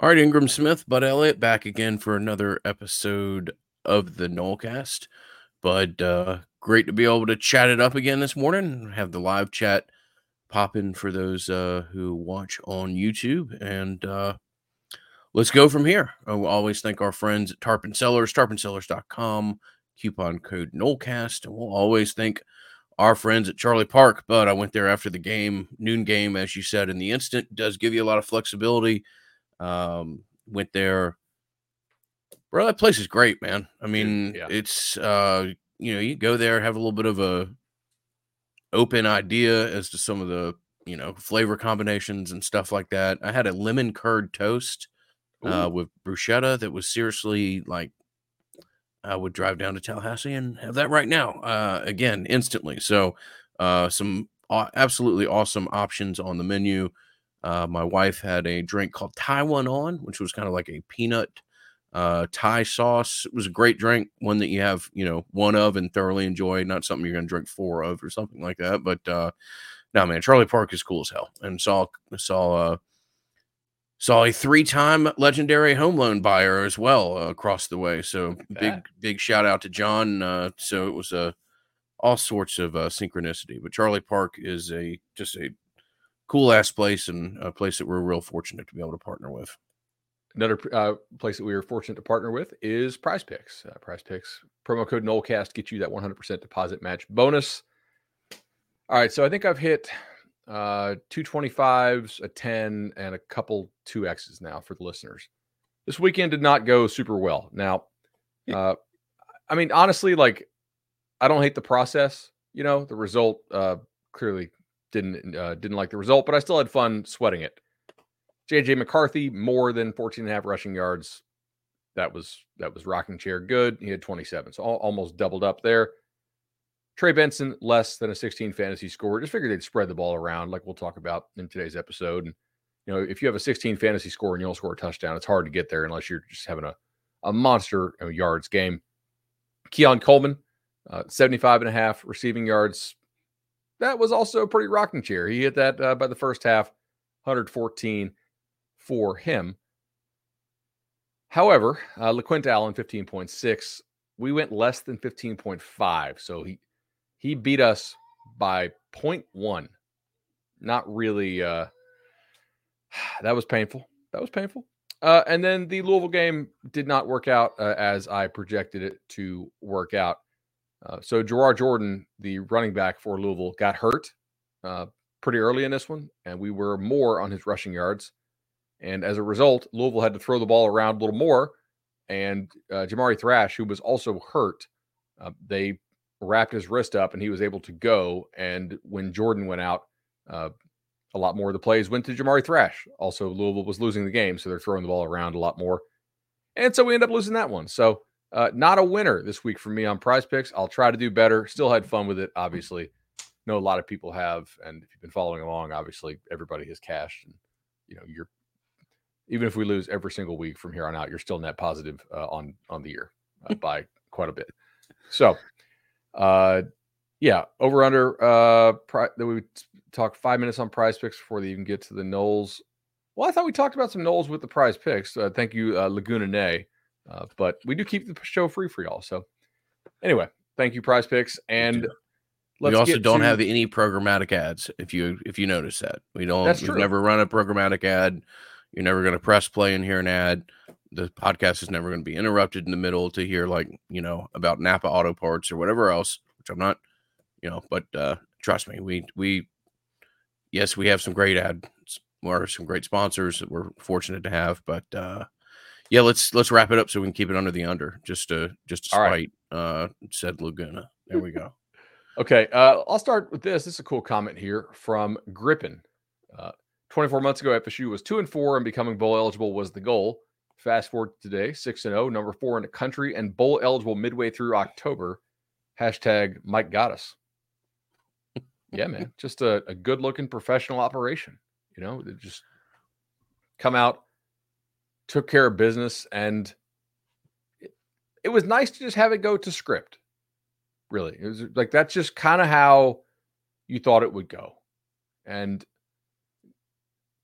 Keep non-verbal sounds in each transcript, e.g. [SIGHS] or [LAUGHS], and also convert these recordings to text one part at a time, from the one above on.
All right, Ingram Smith, Bud Elliott, back again for another episode of the Nolecast. Bud, uh, great to be able to chat it up again this morning. Have the live chat popping for those uh, who watch on YouTube, and uh, let's go from here. I always thank our friends at Tarpon Cellars, tarponcellars.com, coupon code Nolecast, and we'll always thank our friends at Charlie Park. But I went there after the game, noon game, as you said, in the instant does give you a lot of flexibility um, went there. Bro, that place is great, man. I mean, yeah. it's uh, you know, you go there, have a little bit of a open idea as to some of the you know flavor combinations and stuff like that. I had a lemon curd toast uh, with bruschetta that was seriously like I would drive down to Tallahassee and have that right now uh, again instantly. So uh, some absolutely awesome options on the menu. Uh, my wife had a drink called Taiwan On, which was kind of like a peanut uh, Thai sauce. It was a great drink, one that you have, you know, one of and thoroughly enjoy. Not something you're going to drink four of or something like that. But uh, no, man, Charlie Park is cool as hell. And saw saw uh, saw a three time legendary home loan buyer as well uh, across the way. So big big shout out to John. Uh, so it was a uh, all sorts of uh, synchronicity. But Charlie Park is a just a cool ass place and a place that we're real fortunate to be able to partner with. Another uh, place that we are fortunate to partner with is Prize Picks. Uh, Prize Picks promo code Nolecast get you that 100% deposit match bonus. All right, so I think I've hit uh, two 25s, a 10, and a couple 2Xs now for the listeners. This weekend did not go super well. Now, uh, I mean, honestly, like, I don't hate the process. You know, the result uh, clearly didn't uh, didn't like the result, but I still had fun sweating it. JJ McCarthy more than 14 and a half rushing yards. That was that was rocking chair good. He had 27, so all, almost doubled up there. Trey Benson less than a 16 fantasy score. Just figured they'd spread the ball around, like we'll talk about in today's episode. And you know, if you have a 16 fantasy score and you don't score a touchdown, it's hard to get there unless you're just having a a monster yards game. Keon Coleman, uh, 75 and a half receiving yards, that was also a pretty rocking chair. He hit that uh, by the first half, 114 for him. However, uh, LeQuint Allen, 15.6. We went less than 15.5. So he he beat us by 0.1. Not really uh [SIGHS] that was painful. That was painful. Uh, and then the Louisville game did not work out uh, as I projected it to work out. Uh, so Jawhar Jordan, the running back for Louisville, got hurt uh, pretty early in this one, and we were more on his rushing yards. And as a result, Louisville had to throw the ball around a little more. And uh, Jamari Thrash, who was also hurt, uh, they wrapped his wrist up, and he was able to go. And when Jordan went out, uh, a lot more of the plays went to Jamari Thrash. Also, Louisville was losing the game, so they're throwing the ball around a lot more. And so we end up losing that one. So uh, not a winner this week for me on prize picks. I'll try to do better. Still had fun with it, obviously. Know a lot of people have. And if you've been following along, obviously everybody has cashed. And, you know, you're, even if we lose every single week from here on out, you're still net positive uh, on, on the year uh, [LAUGHS] by quite a bit. So, uh, yeah, over under, uh, pri- that we talk five minutes on prize picks before they even get to the Noles. Well, I thought we talked about some Noles with the prize picks. Uh, thank you, uh, Laguna Nay. Uh, but we do keep the show free for y'all. So anyway, thank you, Prize Picks, and we also don't to... have any programmatic ads. If you if you notice that we don't, That's we've never run a programmatic ad. You're never going to press play and hear an ad. The podcast is never going to be interrupted in the middle to hear like you know about Napa Auto Parts or whatever else, which I'm not, you know. But uh, trust me, we we yes, we have some great ads or some great sponsors that we're fortunate to have, but uh, yeah, let's let's wrap it up so we can keep it under the under. Just to just to spite right. uh said Laguna. There we go. [LAUGHS] okay, uh, I'll start with this. This is a cool comment here from Grippin. Uh, 24 months ago, FSU was two and four, and becoming bowl eligible was the goal. Fast forward to today, six and zero, oh, number four in the country, and bowl eligible midway through October. Hashtag Mike got us. yeah, man, [LAUGHS] just a, a good looking professional operation. You know, they just come out took care of business, and it, it was nice to just have it go to script. Really, it was like that's just kind of how you thought it would go, and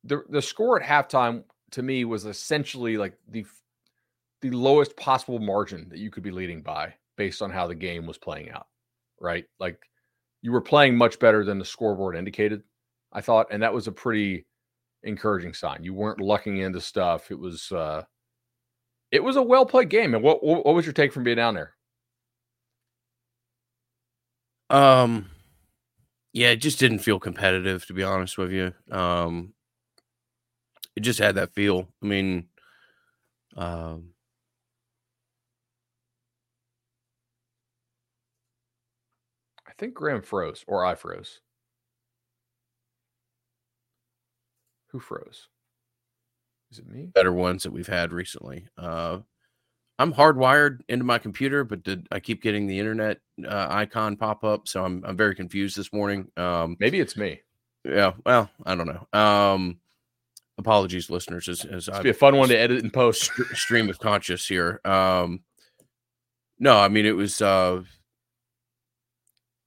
the the score at halftime to me was essentially like the the lowest possible margin that you could be leading by based on how the game was playing out, right? Like you were playing much better than the scoreboard indicated, I thought, and that was a pretty encouraging sign. You weren't lucking into stuff. It was uh it was a well played game. And what, what what was your take from being down there? Um yeah, it just didn't feel competitive to be honest with you. Um it just had that feel. I mean, um I think Graham froze or I froze. Who froze? Is it me? better ones that we've had recently. Uh, I'm hardwired into my computer, but did I keep getting the internet uh, icon pop up? So I'm I'm very confused this morning. Um, Maybe it's me. yeah, well, I don't know. Um, apologies, listeners, as, as It's I be a fun one to edit and post. stream of conscious here. Um, no, I mean it was uh,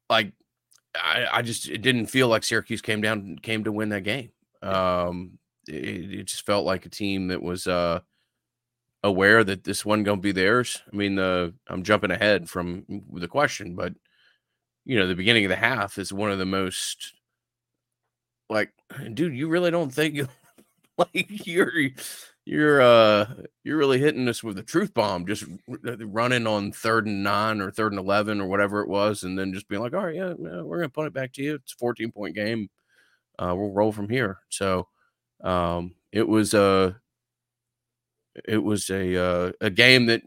like I, I just it didn't feel like Syracuse came down came to win that game. Um, it, it just felt like a team that was uh aware that this wasn't going to be theirs. I mean, the I'm jumping ahead from the question, but you know, the beginning of the half is one of the most like, [SIGHS] dude, you really don't think you [LAUGHS] like you're you're uh you're really hitting us with a truth bomb, just running on third and nine or third and eleven or whatever it was, and then just being like, all right, yeah, yeah, we're gonna punt it back to you. It's a 14 point game. Uh, we'll roll from here. So um, it was a it was a uh, a game that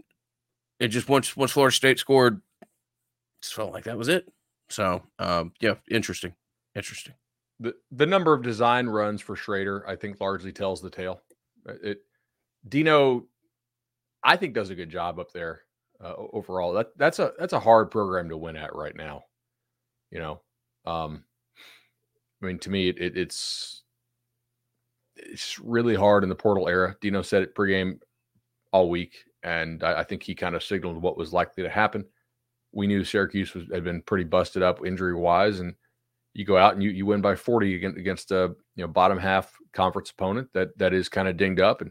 it just once once Florida State scored, just felt like that was it. So um, yeah, interesting, interesting. the the number of design runs for Shrader, I think, largely tells the tale. Uh, It Dino, I think, does a good job up there uh, overall. That that's a that's a hard program to win at right now. You know, um, I mean, to me, it, it, it's it's really hard in the portal era. Dino said it pregame all week, and I, I think he kind of signaled what was likely to happen. We knew Syracuse was, had been pretty busted up injury wise, and you go out and you, you win by 40 against, against a you know bottom half conference opponent that that is kind of dinged up and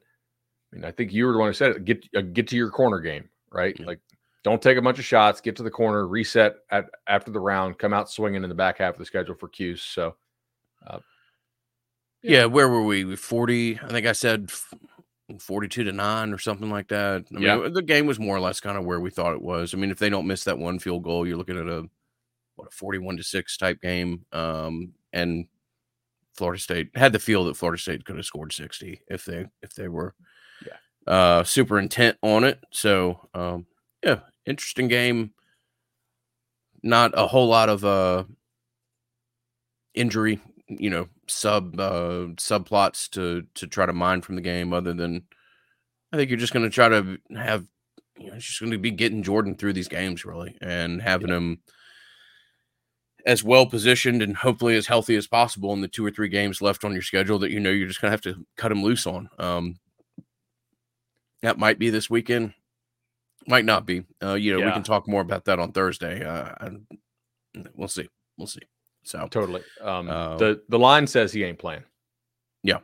I mean I think you were the one who said it get uh, get to your corner game right Yeah. like don't take a bunch of shots get to the corner reset at after the round come out swinging in the back half of the schedule for Cuse so Yeah. Yeah. where were we? 40, I think I said 42 to 9 or something like that. I Yeah. mean, the game was more or less kind of where we thought it was. I mean, if they don't miss that one field goal, you're looking at a what a 41 to 6 type game. Um, and Florida State had the feel that Florida State could have scored 60 if they if they were Yeah. uh super intent on it. So um yeah, interesting game. Not a whole lot of uh injury, you know, sub uh subplots to to try to mine from the game other than I think you're just gonna try to have you know, it's just gonna be getting Jordan through these games really and having him as well positioned and hopefully as healthy as possible in the two or three games left on your schedule that you know you're just gonna have to cut him loose on. Um that might be this weekend, might not be. Uh, you know, we can talk more about that on Thursday. Uh, and we'll see. We'll see. So totally um, Uh, the the line says he ain't playing Yeah.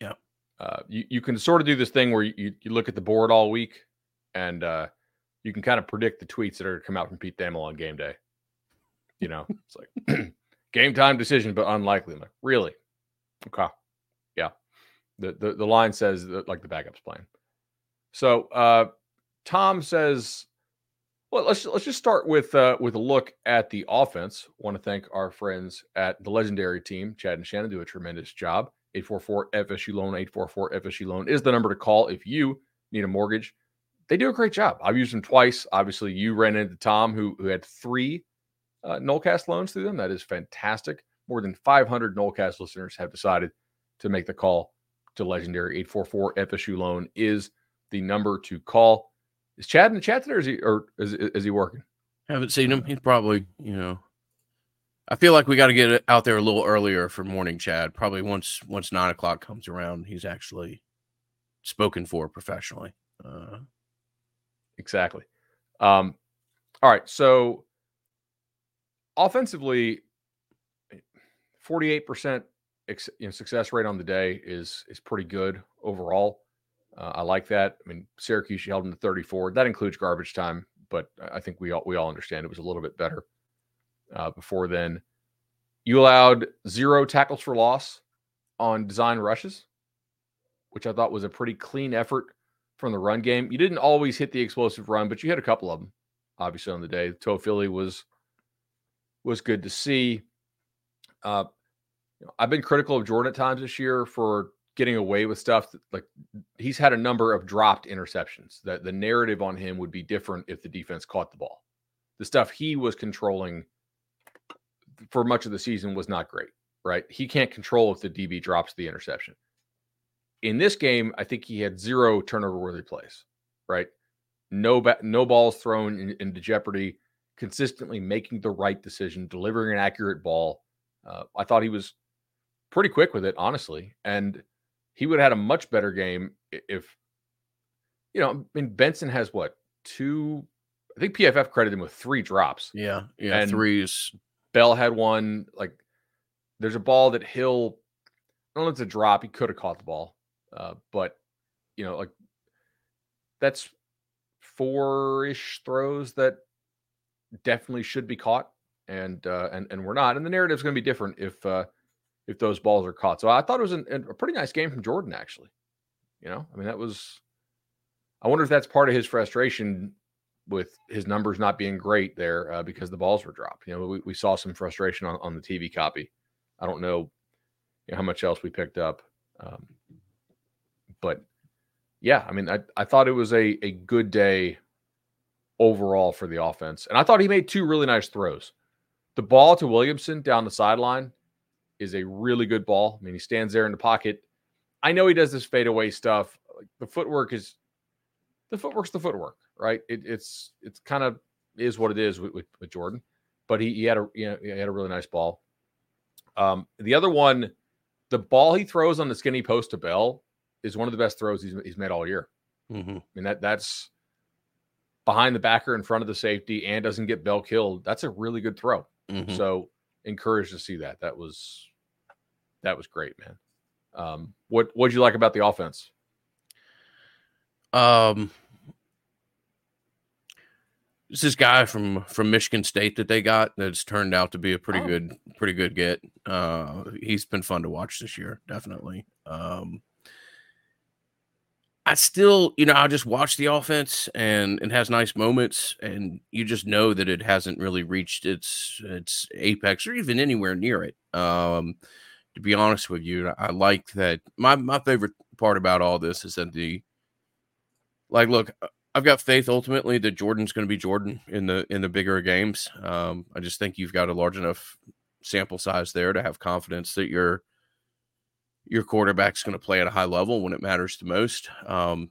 Yeah. uh, you, you can sort of do this thing where you, you look at the board all week and uh, you can kind of predict the tweets that are to come out from Pete Thamel on game day. You know, [LAUGHS] it's like [CLEARS THROAT] game time decision, but unlikely. I'm like, really? Okay. Yeah. The, the the line says that like the backup's playing. So uh Tom says, well, let's let's just start with uh with a look at the offense. Want to thank our friends at the legendary team, Chad and Shannon, do a tremendous job. 844 FSU loan, 844 FSU loan is the number to call if you need a mortgage. They do a great job. I've used them twice. Obviously, you ran into Tom, who who had three uh, Nolecast loans through them. That is fantastic. More than 500 Nolecast listeners have decided to make the call to legendary 844 FSU loan is the number to call. Is Chad in the chat today, or is he or is, is he working? haven't seen him. He's probably, you know, I feel like we got to get out there a little earlier for morning Chad. Probably once once nine o'clock comes around, he's actually spoken for professionally. Uh, Exactly. Um, all right. So offensively, 48% ex, you know, success rate on the day is is pretty good overall. Uh, I like that. I mean, Syracuse held them to 34. That includes garbage time, but I think we all we all understand it was a little bit better uh, before then. You allowed zero tackles for loss on design rushes, which I thought was a pretty clean effort from the run game. You didn't always hit the explosive run, but you hit a couple of them, obviously on the day. Toafili was was good to see. Uh, I've been critical of Jordan at times this year for getting away with stuff like he's had a number of dropped interceptions. That the narrative on him would be different if the defense caught the ball. The stuff he was controlling for much of the season was not great, right? He can't control if the DB drops the interception. In this game, I think he had zero turnover worthy plays, right? No ba- no balls thrown in, into jeopardy, consistently making the right decision, delivering an accurate ball. Uh, I thought he was pretty quick with it, honestly. And he would have had a much better game if, you know, I mean, Benson has what, two? I think PFF credited him with three drops. Yeah. Yeah. And threes. Bell had one. Like, there's a ball that Hill, I don't know if it's a drop. He could have caught the ball. Uh, but, you know, like, that's four ish throws that definitely should be caught. And, uh, and, and we're not. And the narrative's going to be different if, uh, if those balls are caught. So I thought it was an, a pretty nice game from Jordan, actually. You know, I mean, that was, I wonder if that's part of his frustration with his numbers not being great there uh, because the balls were dropped. You know, we, we saw some frustration on, on the TV copy. I don't know, you know how much else we picked up. Um, but yeah, I mean, I, I thought it was a, a good day overall for the offense. And I thought he made two really nice throws. The ball to Williamson down the sideline is a really good ball. I mean, he stands there in the pocket. I know he does this fadeaway stuff. the footwork is the footwork's the footwork, right? It, it's it's kind of is what it is with, with, with, Jordan. But he, he had a you know, he had a really nice ball. Um, the other one, the ball he throws on the skinny post to Bell is one of the best throws he's, he's made all year. Mm-hmm. I mean that that's behind the backer in front of the safety and doesn't get Bell killed. That's a really good throw. Mm-hmm. So encouraged to see that. That was that was great, man. Um, what what'd you like about the offense? Um, it's this guy from from Michigan State that they got that's turned out to be a pretty oh. good pretty good get. Uh, he's been fun to watch this year, definitely. Um, I still, you know, I just watch the offense and it has nice moments, and you just know that it hasn't really reached its its apex or even anywhere near it. Um, to be honest with you, I like that. My my favorite part about all this is that the like, look, uh, I've got faith ultimately that Jordan's going to be Jordan in the in the bigger games. Um, I just think you've got a large enough sample size there to have confidence that you're your quarterback's going to play at a high level when it matters the most. Um,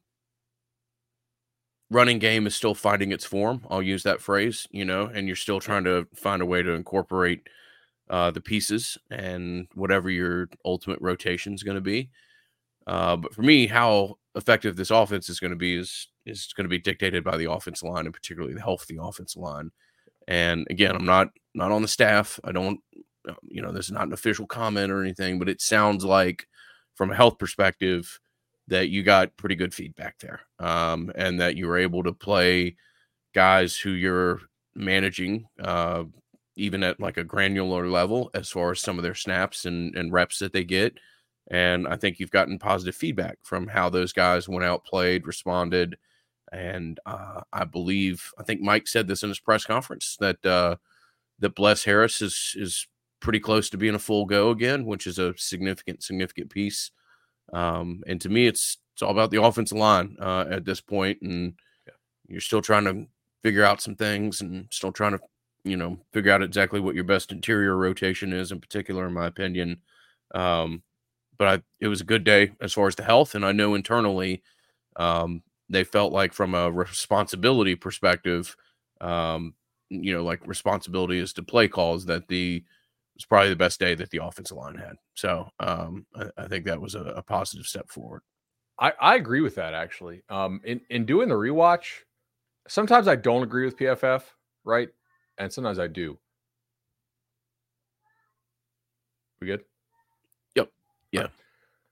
running game is still finding its form. I'll use that phrase, you know, and you're still trying to find a way to incorporate uh, the pieces and whatever your ultimate rotation is going to be. Uh, but for me, how effective this offense is going to be is is going to be dictated by the offense line and particularly the health of the offense line. And again, I'm not not on the staff. I don't you know, this is not an official comment or anything, but it sounds like from a health perspective that you got pretty good feedback there. Um, and that you were able to play guys who you're managing, uh, even at like a granular level as far as some of their snaps and, and reps that they get. And I think you've gotten positive feedback from how those guys went out, played, responded. And uh, I believe, I think Mike said this in his press conference that uh, that Bless Harris is is pretty close to being a full go again, which is a significant, significant piece. Um, and to me, it's it's all about the offensive line uh, at this point, and yeah. you're still trying to figure out some things, and still trying to, you know, figure out exactly what your best interior rotation is, in particular, in my opinion. Um, but I, it was a good day as far as the health, and I know internally, um, they felt like from a responsibility perspective, um, you know, like responsibility is to play calls that the was probably the best day that the offensive line had. So um, I, I, think that was a, a, positive step forward. I, I agree with that actually. Um, in in doing the rewatch, sometimes I don't agree with PFF, right? And sometimes I do. We good? Yep. Yeah.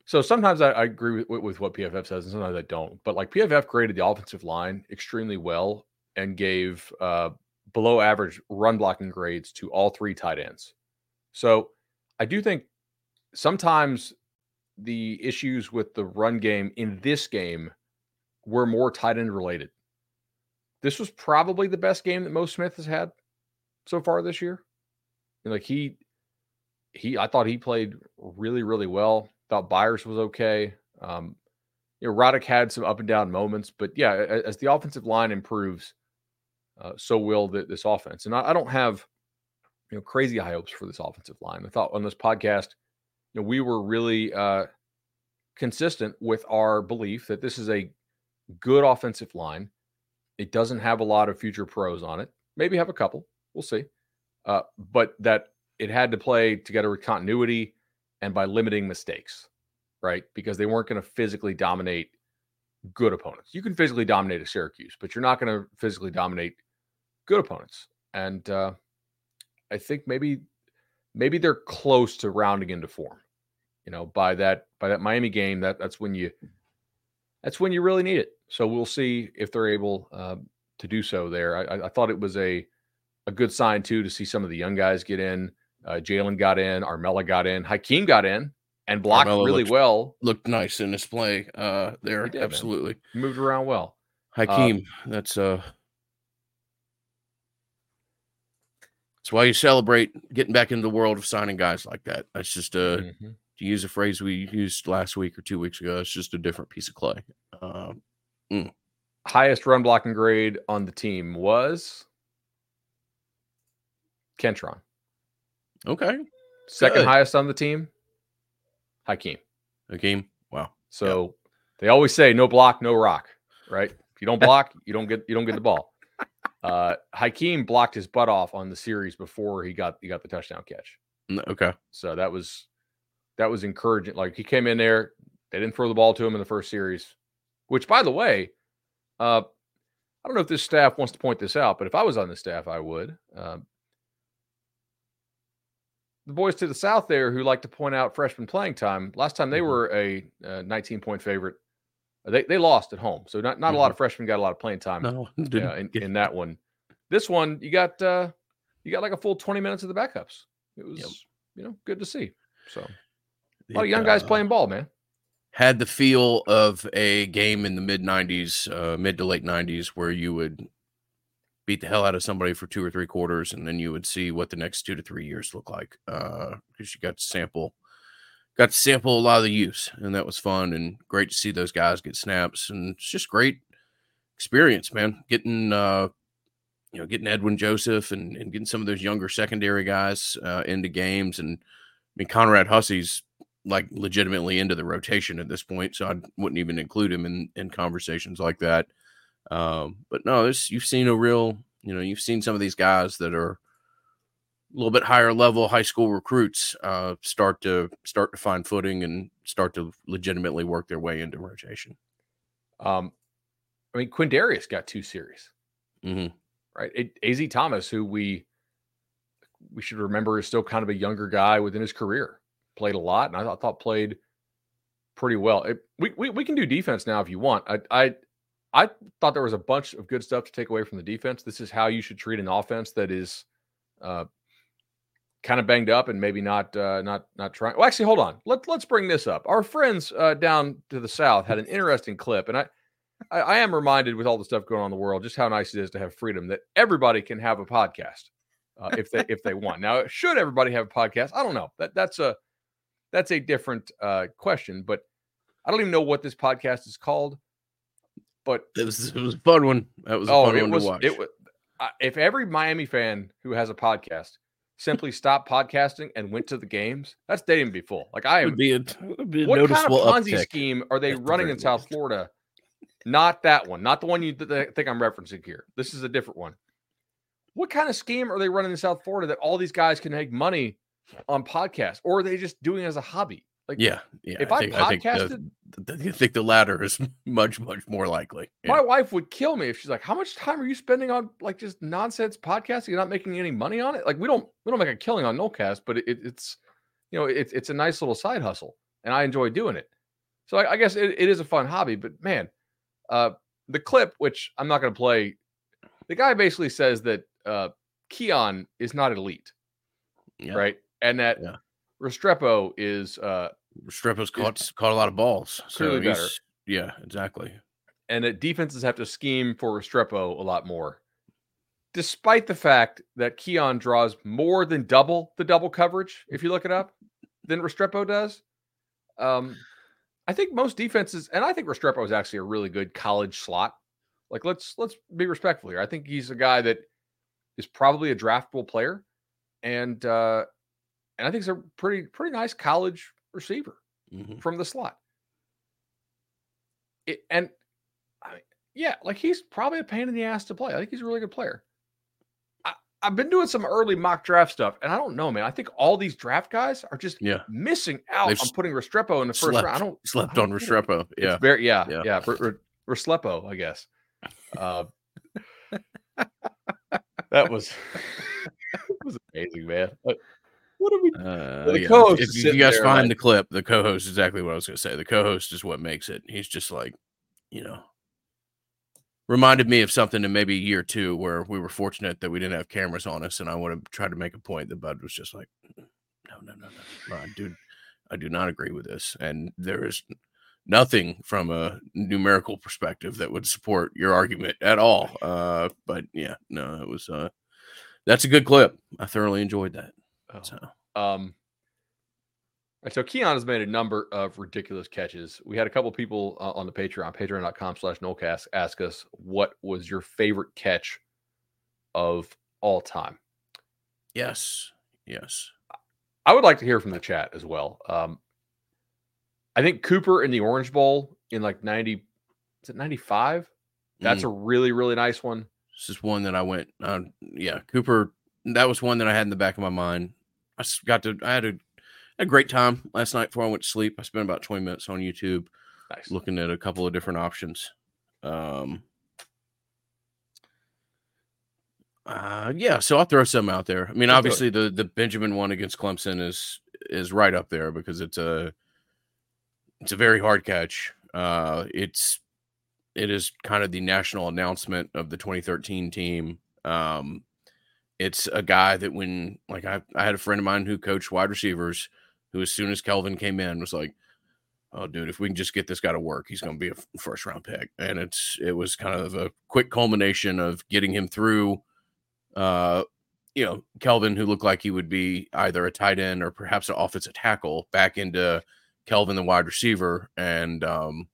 So sometimes I, I agree with, with what PFF says, and sometimes I don't. But like PFF graded the offensive line extremely well and gave uh, below average run blocking grades to all three tight ends. So I do think sometimes the issues with the run game in this game were more tight end related. This was probably the best game that Mo Smith has had so far this year. And like he he I thought he played really, really well. Thought Byers was okay. Um, you know, Roddick had some up and down moments, but yeah, as the offensive line improves, uh, so will the, this offense. And I, I, don't have you know crazy high hopes for this offensive line. I thought on this podcast, you know, we were really uh, consistent with our belief that this is a good offensive line. It doesn't have a lot of future pros on it. Maybe have a couple. We'll see. Uh, but that it had to play together with continuity and by limiting mistakes, right? Because they weren't going to physically dominate good opponents. You can physically dominate a Syracuse, but you're not going to physically dominate good opponents. And uh, I think maybe maybe they're close to rounding into form. You know, by that by that Miami game, that that's when you that's when you really need it. So we'll see if they're able uh, to do so there. I, I, thought it was a a good sign too to see some of the young guys get in. Uh, Jalen got in, Armella got in, Hykeem got in and blocked Armella really looked, well. Looked nice in his play uh, there. Did, Absolutely man. moved around well. Hykeem, uh, that's uh That's why you celebrate getting back into the world of signing guys like that. That's just a mm-hmm. to use a phrase we used last week or two weeks ago. It's just a different piece of clay. Um, mm. Highest run blocking grade on the team was Kentron. Okay. Second Good. highest on the team, Hykeem. Hykeem. Wow. So yep. they always say no block, no rock. Right. If you don't [LAUGHS] block, you don't get you don't get the ball. Uh, Hykeem blocked his butt off on the series before he got he got the touchdown catch. Okay, so that was that was encouraging. Like he came in there, they didn't throw the ball to him in the first series, which by the way, uh, I don't know if this staff wants to point this out, but if I was on the staff, I would. Uh, the boys to the south there who like to point out freshman playing time. Last time they mm-hmm. were a, a 19 point favorite they, they lost at home, so not, not mm-hmm. a lot of freshmen got a lot of playing time. No, [LAUGHS] yeah, in, in, that one. This one, you got uh, you got like a full twenty minutes of the backups. It was yep. you know good to see. So a lot of young guys uh, playing ball, man. Had the feel of a game in the mid '90s, uh, mid to late '90s, where you would beat the hell out of somebody for two or three quarters, and then you would see what the next two to three years look like because uh, you got to sample got to sample a lot of the use, and that was fun and great to see those guys get snaps. And it's just great experience, man. Getting uh, you know, getting Edwin Joseph and, and getting some of those younger secondary guys uh, into games. And I mean, Conrad Hussey's like legitimately into the rotation at this point, so I wouldn't even include him in in conversations like that. Um, but no, this you've seen a real, you know, you've seen some of these guys that are a little bit higher level high school recruits uh, start to start to find footing and start to legitimately work their way into rotation. Um, I mean, Quindarius got two series, mm-hmm. right? It, Az Thomas, who we we should remember is still kind of a younger guy within his career, played a lot, and I thought, thought played pretty well. It, we, we we can do defense now if you want. I I I thought there was a bunch of good stuff to take away from the defense. This is how you should treat an offense that is uh, kind of banged up and maybe not uh, not not trying. Well, actually, hold on. Let let's bring this up. Our friends uh, down to the south had an interesting clip, and I, I, I am reminded with all the stuff going on in the world just how nice it is to have freedom that everybody can have a podcast uh, if they if they want. Now, should everybody have a podcast? I don't know. That that's a that's a different uh, question, but I don't even know what this podcast is called. But it was it was a fun one. That was a oh, fun one was, to watch. It was, uh, if every Miami fan who has a podcast simply stopped podcasting and went to the games, that's dating be full. Like I am. Would be a, would be a what kind of Ponzi scheme are they running in South Florida? Not that one. Not the one you th- think I'm referencing here. This is a different one. What kind of scheme are they running in South Florida that all these guys can make money on podcasts, or are they just doing it as a hobby? Like, yeah, yeah. If I, think, I podcasted, I think, the, I think the latter is [LAUGHS] much, much more likely. Yeah. My wife would kill me if she's like, "How much time are you spending on like just nonsense podcasting? You're not making any money on it. Like, we don't, we don't make a killing on Nolecast, but it, it's, you know, it's it's a nice little side hustle. and I enjoy doing it. So I, I guess it, it is a fun hobby. But man, uh, the clip, which I'm not going to play, the guy basically says that uh, Keon is not elite, Yeah. right? And that Yeah. Restrepo is, uh, Restrepo's caught caught a lot of balls. So better. yeah, exactly. and that defenses have to scheme for Restrepo a lot more. Despite the fact that Keon draws more than double the double coverage, if you look it up, than Restrepo does. Um, I think most defenses, and I think Restrepo is actually a really good college slot. Like let's let's be respectful here. I think he's a guy that is probably a draftable player, and uh, and I think he's a pretty pretty nice college receiver Mhm. from the slot. It, and I mean, yeah, like he's probably a pain in the ass to play. I think he's a really good player. I, I've been doing some early mock draft stuff, and I don't know, man. I think all these draft guys are just Yeah. missing out They've on putting Restrepo in the first Slept, round. I don't slept I on don't it. Restrepo. It's Yeah. very yeah, Yeah. yeah. Re- re- Restrepo, I guess. Uh, [LAUGHS] that was [LAUGHS] that was amazing, man. What are we? Uh, the yeah. co-host If, if you guys there find like- the clip, the co-host is exactly what I was going to say. The co-host is what makes it. He's just like, you know, reminded me of something in maybe year two where we were fortunate that we didn't have cameras on us, and I would have tried to make a point that Bud was just like, no, no, no, no, Ron, dude, I do not agree with this, and there is nothing from a numerical perspective that would support your argument at all. Uh, but yeah, no, it was. Uh, that's a good clip. I thoroughly enjoyed that. Oh. So. Um, and so Keon has made a number of ridiculous catches. We had a couple people uh, on the Patreon, patreon.com slash Nolecast, ask us what was your favorite catch of all time. Yes. Yes. I would like to hear from the chat as well. Um, I think Cooper in the Orange Bowl in like 90, is it 95? That's Mm, a really, really nice one. this is one that I went. Uh, yeah, Cooper. That was one that I had in the back of my mind. I got to. I had a, a great time last night before I went to sleep. I spent about twenty minutes on YouTube Nice. looking at a couple of different options. Um. Uh, yeah, so I'll throw some out there. I mean, obviously the the Benjamin one against Clemson is is right up there because it's a it's a very hard catch. Uh, it's it is kind of the national announcement of the 2013 team. Um, it's a guy that when like I, I had a friend of mine who coached wide receivers who as soon as Kelvin came in was like, oh dude, if we can just get this guy to work, he's going to be a first round pick. And it's it was kind of a quick culmination of getting him through. Uh, you know, Kelvin, who looked like he would be either a tight end or perhaps an offensive tackle, back into Kelvin, the wide receiver, and um,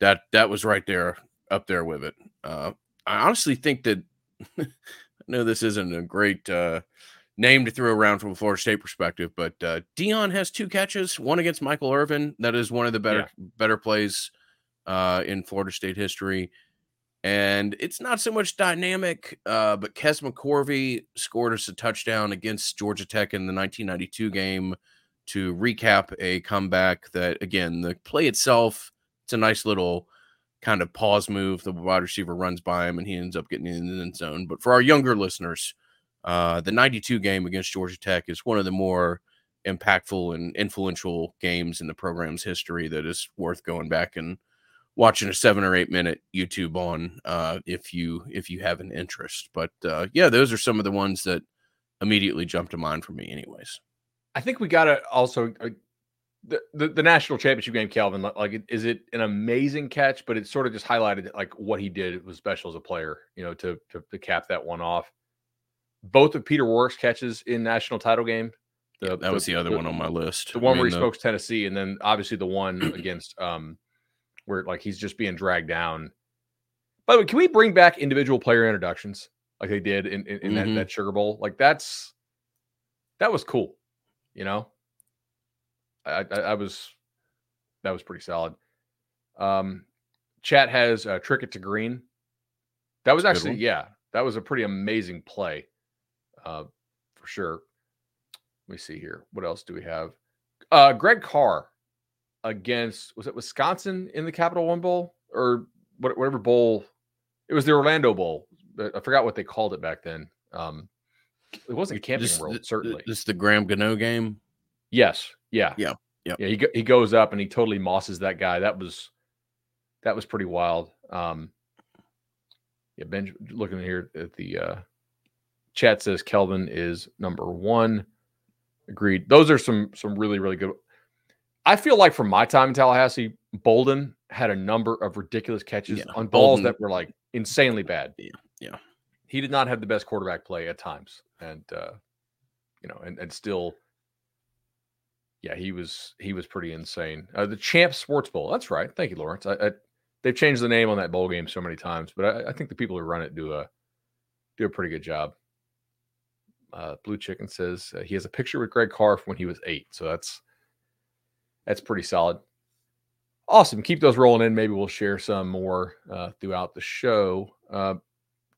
that that was right there up there with it. Uh, I honestly think that [LAUGHS] I know this isn't a great uh, name to throw around from a Florida State perspective, but uh, Deion has two catches, one against Michael Irvin. That is one of the better better plays uh, in Florida State history. And it's not so much dynamic, uh, but Kez McCorvey scored us a touchdown against Georgia Tech in the 1992 game to recap a comeback that, again, the play itself, it's a nice little kind of pause move. The wide receiver runs by him and he ends up getting in the end zone. But for our younger listeners, uh, the 92 game against Georgia Tech is one of the more impactful and influential games in the program's history that is worth going back and watching a seven or eight minute YouTube on uh, if you if you have an interest. But uh, yeah, those are some of the ones that immediately jump to mind for me, anyways. I think we got to also uh, the, the the national championship game, Kelvin. Like, is it an amazing catch? But it sort of just highlighted like what he did It was special as a player. You know, to to, to cap that one off. Both of Peter Warrick's catches in national title game. The, That was the other one on my list. The I one mean, where he smokes Tennessee, and then obviously the one [CLEARS THROAT] against um, where like he's just being dragged down. By the way, can we bring back individual player introductions like they did in, in, in Mhm. that, that Sugar Bowl? Like that's that was cool, you know. I, I, I was that was pretty solid. Um, chat has uh, trick it to green. That was actually yeah, that was a pretty amazing play, uh, for sure. Let me see here. What else do we have? Uh, Greg Carr against was it Wisconsin in the Capital One Bowl or whatever bowl? It was the Orlando Bowl. I forgot what they called it back then. Um, it wasn't a Camping this, World, certainly. This is the Graham Gano game. Yes, yeah, Yeah. Yeah, he go, he goes up and he totally mosses that guy. That was that was pretty wild. Um, yeah, Ben, looking here at the uh, chat says Kelvin is number one. Agreed. Those are some some really really good. I feel like from my time in Tallahassee, Bolden had a number of ridiculous catches yeah, on balls Bolden, that were like insanely bad. Yeah, yeah. He did not have the best quarterback play at times, and uh, you know, and and still, yeah, he was he was pretty insane. Uh, the Champ Sports Bowl. That's right. Thank you, Lawrence. I, I, they've changed the name on that bowl game so many times, but I, I think the people who run it do a do a pretty good job. Uh, Blue Chicken says uh, he has a picture with Greg Carr when he was eight, so that's that's pretty solid. Awesome. Keep those rolling in. Maybe we'll share some more uh, throughout the show. Uh,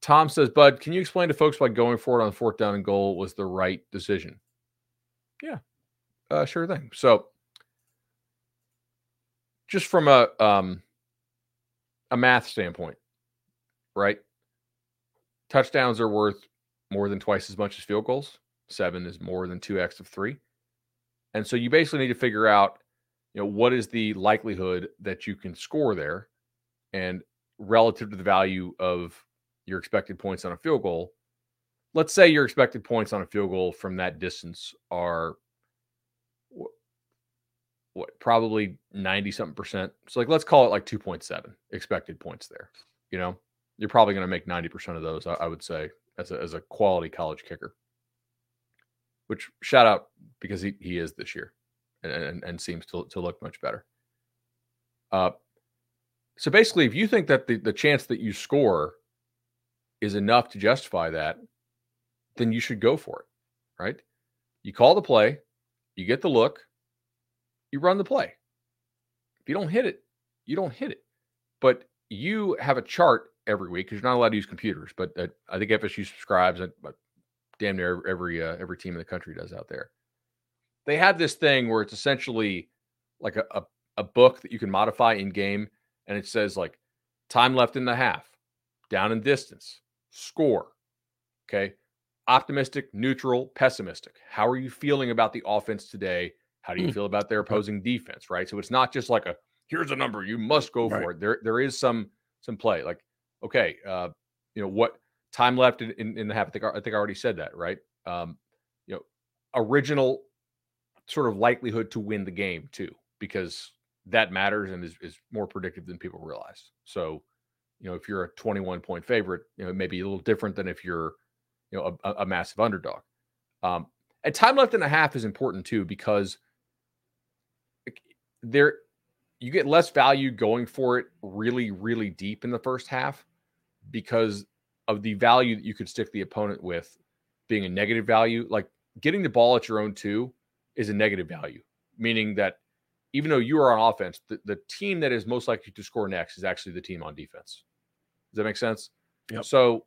Tom says, Bud, can you explain to folks why going for it on fourth down and goal was the right decision? Yeah, uh, sure thing. So, just from a um, a math standpoint, right? Touchdowns are worth more than twice as much as field goals. Seven is more than two x of three, and so you basically need to figure out, you know, what is the likelihood that you can score there, and relative to the value of your expected points on a field goal. Let's say your expected points on a field goal from that distance are what probably 90 something percent. So like let's call it like 2.7 expected points there. You know, you're probably going to make 90% of those, I, I would say, as a, as a quality college kicker. Which shout out because he, he is this year and, and, and seems to, to look much better. Uh, so basically, if you think that the, the chance that you score is enough to justify that, then you should go for it, right? You call the play, you get the look, you run the play. If you don't hit it, you don't hit it. But you have a chart every week because you're not allowed to use computers. But uh, I think FSU subscribes, uh, damn near every uh, every team in the country does out there. They have this thing where it's essentially like a, a, a book that you can modify in game, and it says like time left in the half, down in distance, score. Okay. Optimistic, neutral, pessimistic. How are you feeling about the offense today? How do you hmm. feel about their opposing defense? Right. So it's not just like a here's a number, you must go right. for it. There there is some some play. Like, okay, uh, you know, what time left in, in, in the half? I think I think I already said that, right? Um, you know, original sort of likelihood to win the game too, because that matters and is, is more predictive than people realize. So you know, if you're a 21 point favorite, you know, it may be a little different than if you're, you know, a, a massive underdog. Um, and time left and a half is important too because there you get less value going for it really, really deep in the first half because of the value that you could stick the opponent with being a negative value. Like getting the ball at your own two is a negative value, meaning that even though you are on offense, the, the team that is most likely to score next is actually the team on defense. Does that make sense? Yep. So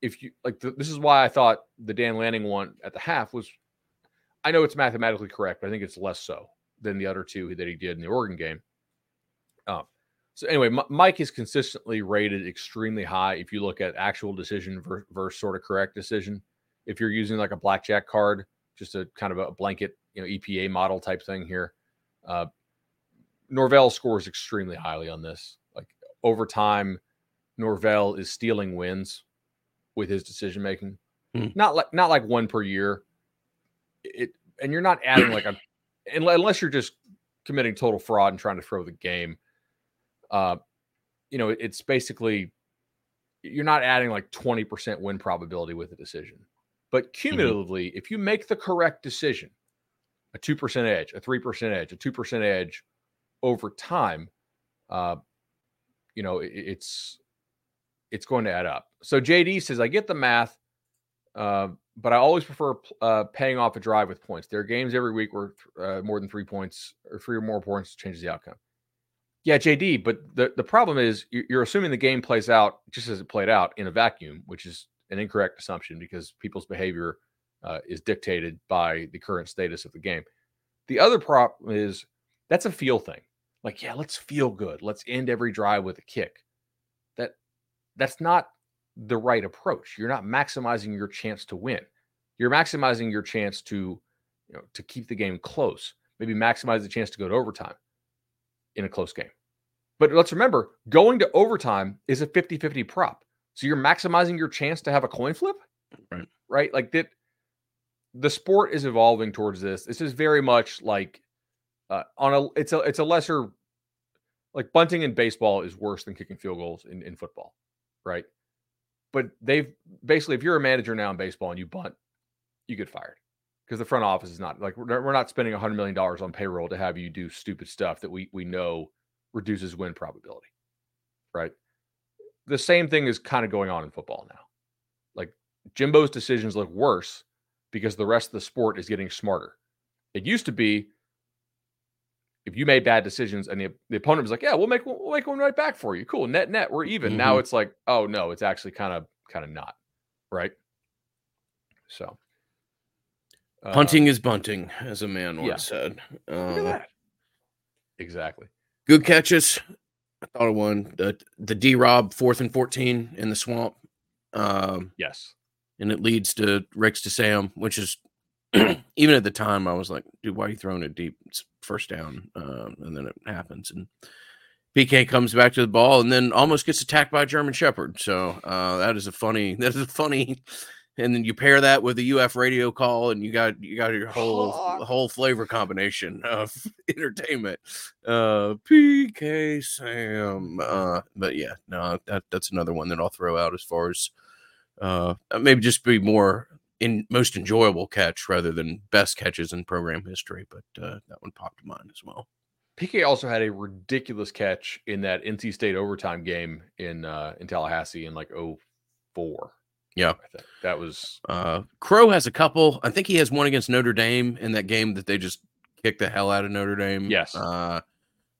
if you like, the, this is why I thought the Dan Lanning one at the half was. I know it's mathematically correct, but I think it's less so than the other two that he did in the Oregon game. Um, so anyway, M- Mike is consistently rated extremely high. If you look at actual decision versus, versus sort of correct decision, if you're using like a blackjack card, just a kind of a blanket, you know, EPA model type thing here. Uh, Norvell scores extremely highly on this. Like over time, Norvell is stealing wins with his decision making. Mm. Not like not like one per year. It and you're not adding like a unless you're just committing total fraud and trying to throw the game. Uh, you know, it's basically you're not adding like 20% win probability with a decision. But mm-hmm. cumulatively, mm-hmm. if you make the correct decision, a 2% edge, a 3% edge, a 2% edge over time, uh, you know, it, it's it's going to add up. So JD says, I get the math, uh, but I always prefer uh, paying off a drive with points. There are games every week where uh, more than three points or three or more points changes the outcome. Yeah, JD, but the, the problem is you're assuming the game plays out just as it played out in a vacuum, which is an incorrect assumption because people's behavior uh, is dictated by the current status of the game. The other problem is that's a feel thing. Like, yeah, let's feel good. Let's end every drive with a kick That that's not the right approach. You're not maximizing your chance to win. You're maximizing your chance to, you know, to keep the game close. maybe maximize the chance to go to overtime in a close game. But let's remember, going to overtime is a 50 50 prop. So you're maximizing your chance to have a coin flip. Right. Right. Like that. The sport is evolving towards this. This is very much like uh, on a it's a it's a lesser like bunting in baseball is worse than kicking field goals in, in football, right? But they've basically, if you're a manager now in baseball and you bunt, you get fired because the front office is not like we're, we're not spending a hundred million dollars on payroll to have you do stupid stuff that we we know reduces win probability, right? The same thing is kind of going on in football now. Like Jimbo's decisions look worse because the rest of the sport is getting smarter. It used to be if you made bad decisions and the, the opponent was like, "Yeah, we'll make we'll make one right back for you." Cool, net net, we're even. Mm-hmm. Now it's like, "Oh no, it's actually kind of kind of not." Right? So uh, is bunting, as a man once yeah. said. Uh, exactly. Good catches. I thought of one. The the D Rob fourth and fourteen in the swamp. Um, yes. And it leads to Rix to Sam, which is [CLEARS THROAT] even at the time I was like, dude, why are you throwing it deep? It's first down. Um, and then it happens. And PK comes back to the ball and then almost gets attacked by a German Shepherd. So uh, that is a funny, [LAUGHS] that is a funny and then you pair that with the UF radio call, and you got you got your whole whole flavor combination of [LAUGHS] entertainment. Uh, PK Sam, uh, but yeah, no, that that's another one that I'll throw out as far as uh, maybe just be more in most enjoyable catch rather than best catches in program history. But uh, that one popped to mind as well. PK also had a ridiculous catch in that NC State overtime game in uh, in Tallahassee in like 04 yeah, that was. Uh, Crow has a couple. I think he has one against Notre Dame in that game that they just kicked the hell out of Notre Dame. Yes, uh,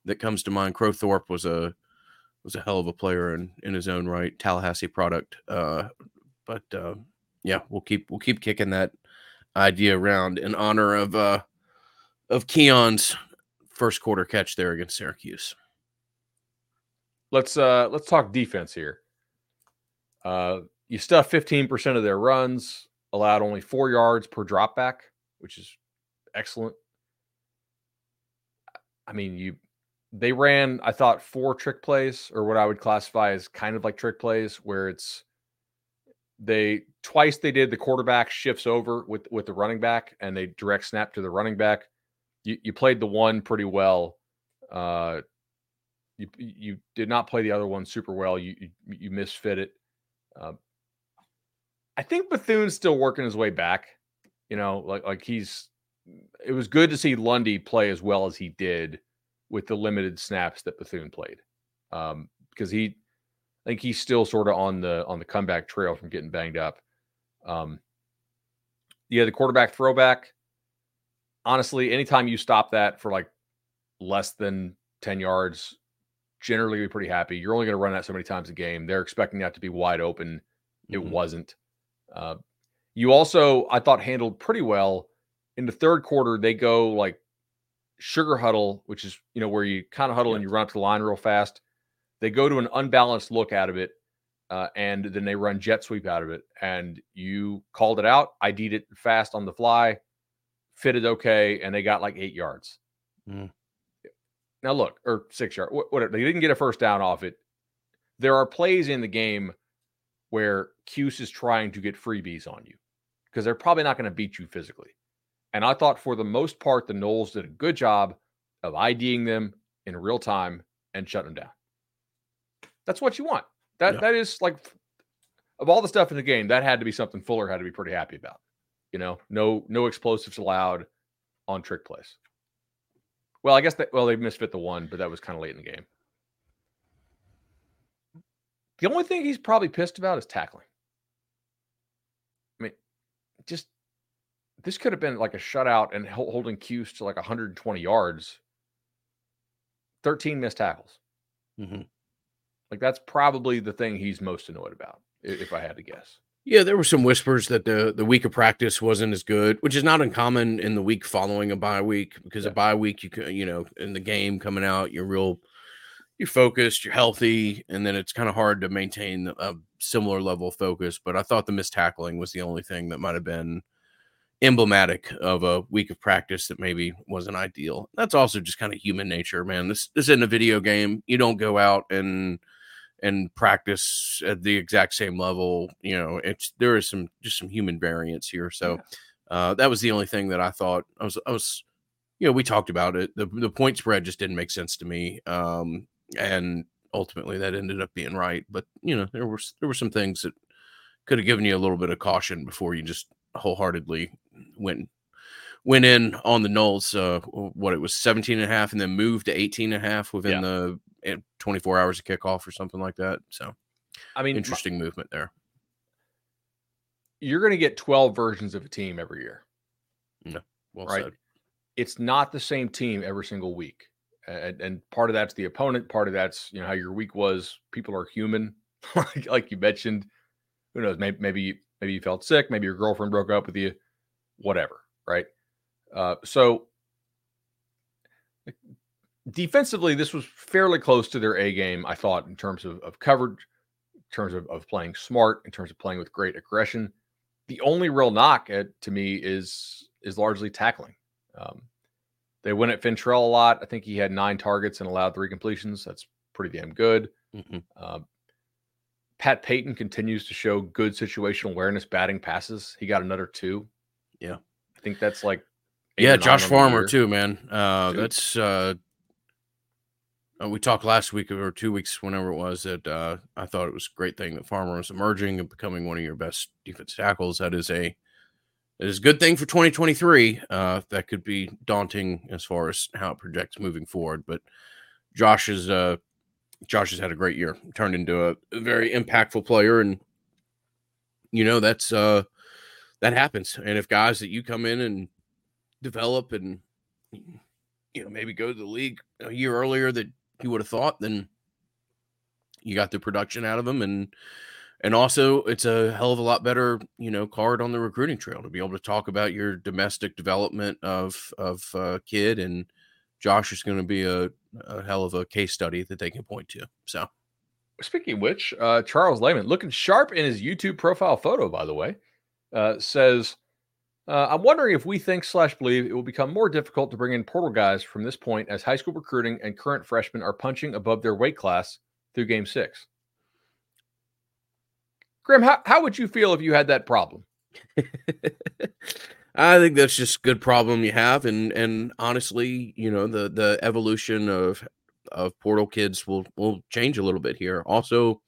that comes to mind. Crowthorpe was a was a hell of a player in in his own right. Tallahassee product. Uh, but uh, yeah, we'll keep we'll keep kicking that idea around in honor of uh of Keon's first quarter catch there against Syracuse. Let's uh let's talk defense here. Uh you stuff 15% of their runs, allowed only four yards per dropback, which is excellent. I mean, you they ran, I thought, four trick plays, or what I would classify as kind of like trick plays, where it's they twice they did the quarterback shifts over with with the running back and they direct snap to the running back. You you played the one pretty well. Uh you you did not play the other one super well. You you, you misfit it. Uh, I think Bethune's still working his way back. You know, like like he's. It was good to see Lundy play as well as he did with the limited snaps that Bethune played, um, because he, I think he's still sort of on the on the comeback trail from getting banged up. Um, yeah, the quarterback throwback. Honestly, anytime you stop that for like less than ten yards, generally be pretty happy. You're only going to run that so many times a game. They're expecting that to be wide open. It mm-hmm. wasn't. Uh, you also, I thought, handled pretty well in the third quarter. They go like sugar huddle, which is you know where you kind of huddle yeah. and you run up to the line real fast. They go to an unbalanced look out of it, uh, and then they run jet sweep out of it. And you called it out. I did it fast on the fly, fitted okay, and they got like eight yards. Mm. Now look, or six yards, whatever. They didn't get a first down off it. There are plays in the game where Cuse is trying to get freebies on you because they're probably not going to beat you physically. And I thought for the most part, the Noles did a good job of IDing them in real time and shutting them down. That's what you want. That yeah. that is like of all the stuff in the game, that had to be something Fuller had to be pretty happy about. You know, no no explosives allowed on trick plays. Well, I guess that well they misfit the one, but that was kind of late in the game. The only thing he's probably pissed about is tackling. I mean, just this could have been like a shutout and holding Cuse to like 120 yards. 13 missed tackles. Mm-hmm. Like that's probably the thing he's most annoyed about, if I had to guess. Yeah, there were some whispers that the the week of practice wasn't as good, which is not uncommon in the week following a bye week because yeah. a bye week you can you know in the game coming out you're real you're focused, you're healthy, and then it's kind of hard to maintain a similar level of focus. But I thought the missed tackling was the only thing that might have been emblematic of a week of practice that maybe wasn't ideal. That's also just kind of human nature, man. This this isn't a video game. You don't go out and and practice at the exact same level. You know, it's there is some just some human variance here. So uh, that was the only thing that I thought I was I was you know we talked about it. The the point spread just didn't make sense to me. Um, and ultimately that ended up being right. But you know there was there were some things that could have given you a little bit of caution before you just wholeheartedly went went in on the Noles. Uh, what it was 17 and a half and then moved to 18 and a half within yeah. the 24 hours of kickoff or something like that. So, I mean, interesting my, movement there. You're going to get 12 versions of a team every year. No, well right? Said. It's not the same team every single week. And, and part of that's the opponent. Part of that's you know how your week was. People are human, [LAUGHS] like, like you mentioned. Who knows? Maybe maybe maybe you felt sick. Maybe your girlfriend broke up with you. Whatever, right? Uh, so defensively, this was fairly close to their A game, I thought, in terms of, of coverage, in terms of, of playing smart, in terms of playing with great aggression. The only real knock at, to me is is largely tackling. Um, they went at Fentrell a lot. I think he had nine targets and allowed three completions. That's pretty damn good. Mm-hmm. Uh, Pat Payton continues to show good situational awareness batting passes. He got another two. Yeah. I think that's like yeah, Josh Farmer too, man. Uh, that's uh, uh, we talked last week or two weeks, whenever it was, that uh, I thought it was a great thing that Farmer was emerging and becoming one of your best defense tackles. That is a it is a good thing for 2023. Uh, that could be daunting as far as how it projects moving forward. But Josh is uh, Josh has had a great year, turned into a, a very impactful player, and you know that's uh, that happens. And if guys that you come in and develop and you know maybe go to the league a year earlier that you would have thought, then you got the production out of them and and also it's a hell of a lot better you know card on the recruiting trail to be able to talk about your domestic development of of uh, kid and josh is going to be a, a, hell of a case study that they can point to so. Speaking of which uh, charles lehman looking sharp in his youtube profile photo by the way uh, says uh, I'm wondering if we think slash believe it will become more difficult to bring in portal guys from this point as high school recruiting and current freshmen are punching above their weight class through game six. Graham, how, how would you feel if you had that problem? [LAUGHS] I think that's just a good problem you have, and and honestly, you know, the the evolution of of portal kids will will change a little bit here. Also,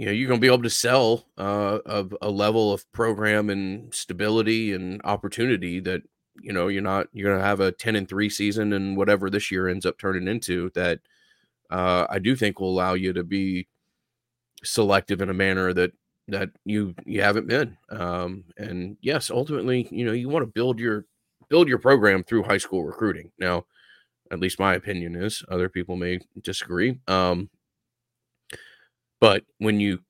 you know you're going to be able to sell uh, a, a level of program and stability and opportunity that you know you're not you're going to have a 10 and 3 season and whatever this year ends up turning into that uh, i do think will allow you to be selective in a manner that that you you haven't been um, and yes ultimately you know you want to build your build your program through high school recruiting. Now at least my opinion is other people may disagree um, but when you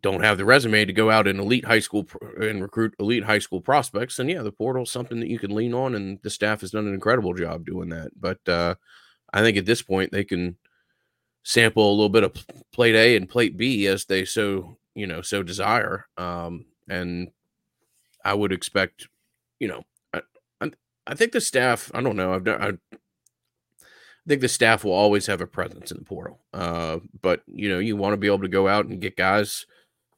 don't have the resume to go out in elite high school and recruit elite high school prospects, then yeah, the portal's something that you can lean on, and the staff has done an incredible job doing that. But uh, I think at this point they can sample a little bit of plate A and plate B as they so you know so desire, um, and I would expect, you know, I, I, I think the staff. I don't know. I've done. I, I think the staff will always have a presence in the portal. Uh, but you know, you want to be able to go out and get guys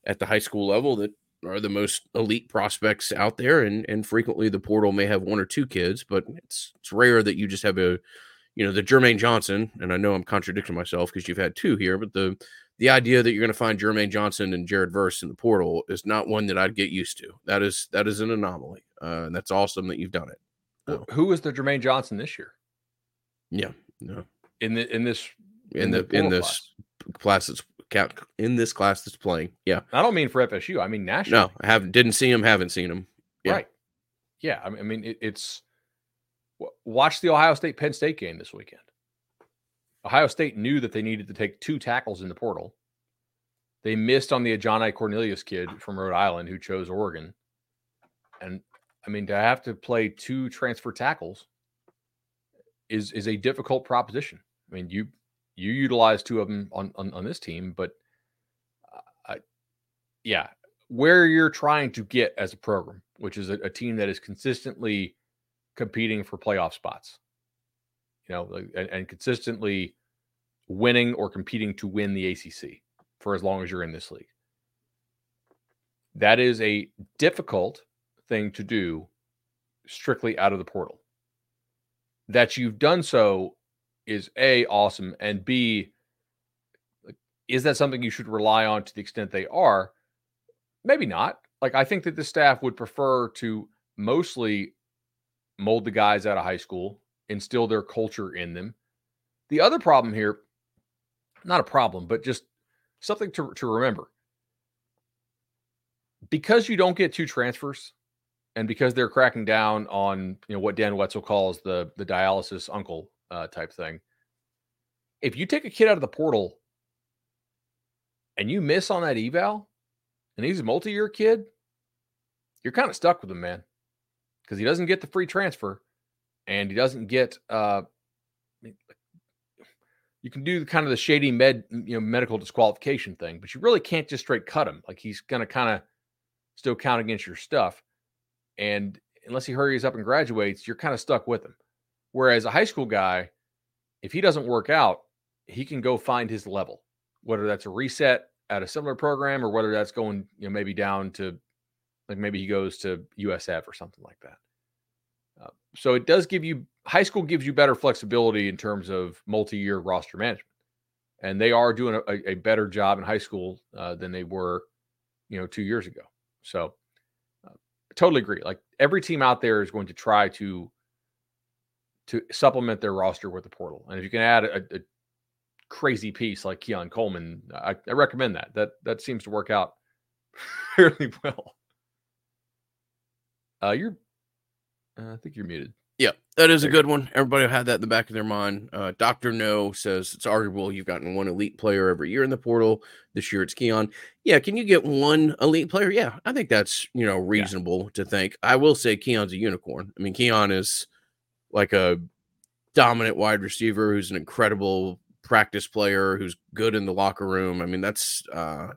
at the high school level that are the most elite prospects out there, and and frequently the portal may have one or two kids, but it's it's rare that you just have a, you know, the Jermaine Johnson. And I know I'm contradicting myself because you've had two here, but the the idea that you're going to find Jermaine Johnson and Jared Verse in the portal is not one that I'd get used to. That is that is an anomaly, uh, and that's awesome that you've done it. So. Who was the Jermaine Johnson this year? Yeah, no. In the in this in, in the, the in this class. that's in this class that's playing. Yeah. I don't mean for FSU. I mean national. No, I haven't didn't see him, haven't seen him. Yeah. Right. Yeah. I mean, it, it's watch the Ohio State Penn State game this weekend. Ohio State knew that they needed to take two tackles in the portal. They missed on the Ajani Cornelius kid from Rhode Island who chose Oregon. And I mean, to have to play two transfer tackles is is a difficult proposition. I mean, you you utilize two of them on on, on this team, but yeah, where you're trying to get as a program, which is a, a team that is consistently competing for playoff spots. You know, and, and consistently winning or competing to win the ACC for as long as you're in this league. That is a difficult thing to do strictly out of the portal. That you've done so is A, awesome, and B, is that something you should rely on to the extent they are? Maybe not. Like, I think that the staff would prefer to mostly mold the guys out of high school, instill their culture in them. The other problem here, not a problem, but just something to, to remember. Because you don't get two transfers, and because they're cracking down on you know what Dan Wetzel calls the the dialysis uncle uh, type thing, if you take a kid out of the portal and you miss on that eval, and he's a multi-year kid, you're kind of stuck with him, man, because he doesn't get the free transfer, and he doesn't get. uh You can do the kind of the shady med, you know, medical disqualification thing, but you really can't just straight cut him. Like he's to kind of still count against your stuff, and unless he hurries up and graduates, you're kind of stuck with him. Whereas a high school guy, if he doesn't work out, he can go find his level whether that's a reset at a similar program or whether that's going, you know, maybe down to like maybe he goes to USF or something like that. Uh, so it does give you high school gives you better flexibility in terms of multi-year roster management, and they are doing a, a better job in high school uh, than they were, you know, two years ago. So totally agree. Like every team out there is going to try to to supplement their roster with the portal, and if you can add a, a crazy piece like Keon Coleman, I, I recommend that. That that seems to work out [LAUGHS] fairly well. Uh, you're, uh, I think you're muted. Yeah, that is a good one. Everybody had that in the back of their mind. Uh, Doctor No says it's arguable you've gotten one elite player every year in the portal. This year it's Keon. Yeah, can you get one elite player? Yeah, I think that's you know reasonable yeah. to think. I will say Keon's a unicorn. I mean, Keon is like a dominant wide receiver who's an incredible practice player who's good in the locker room. I mean, that's uh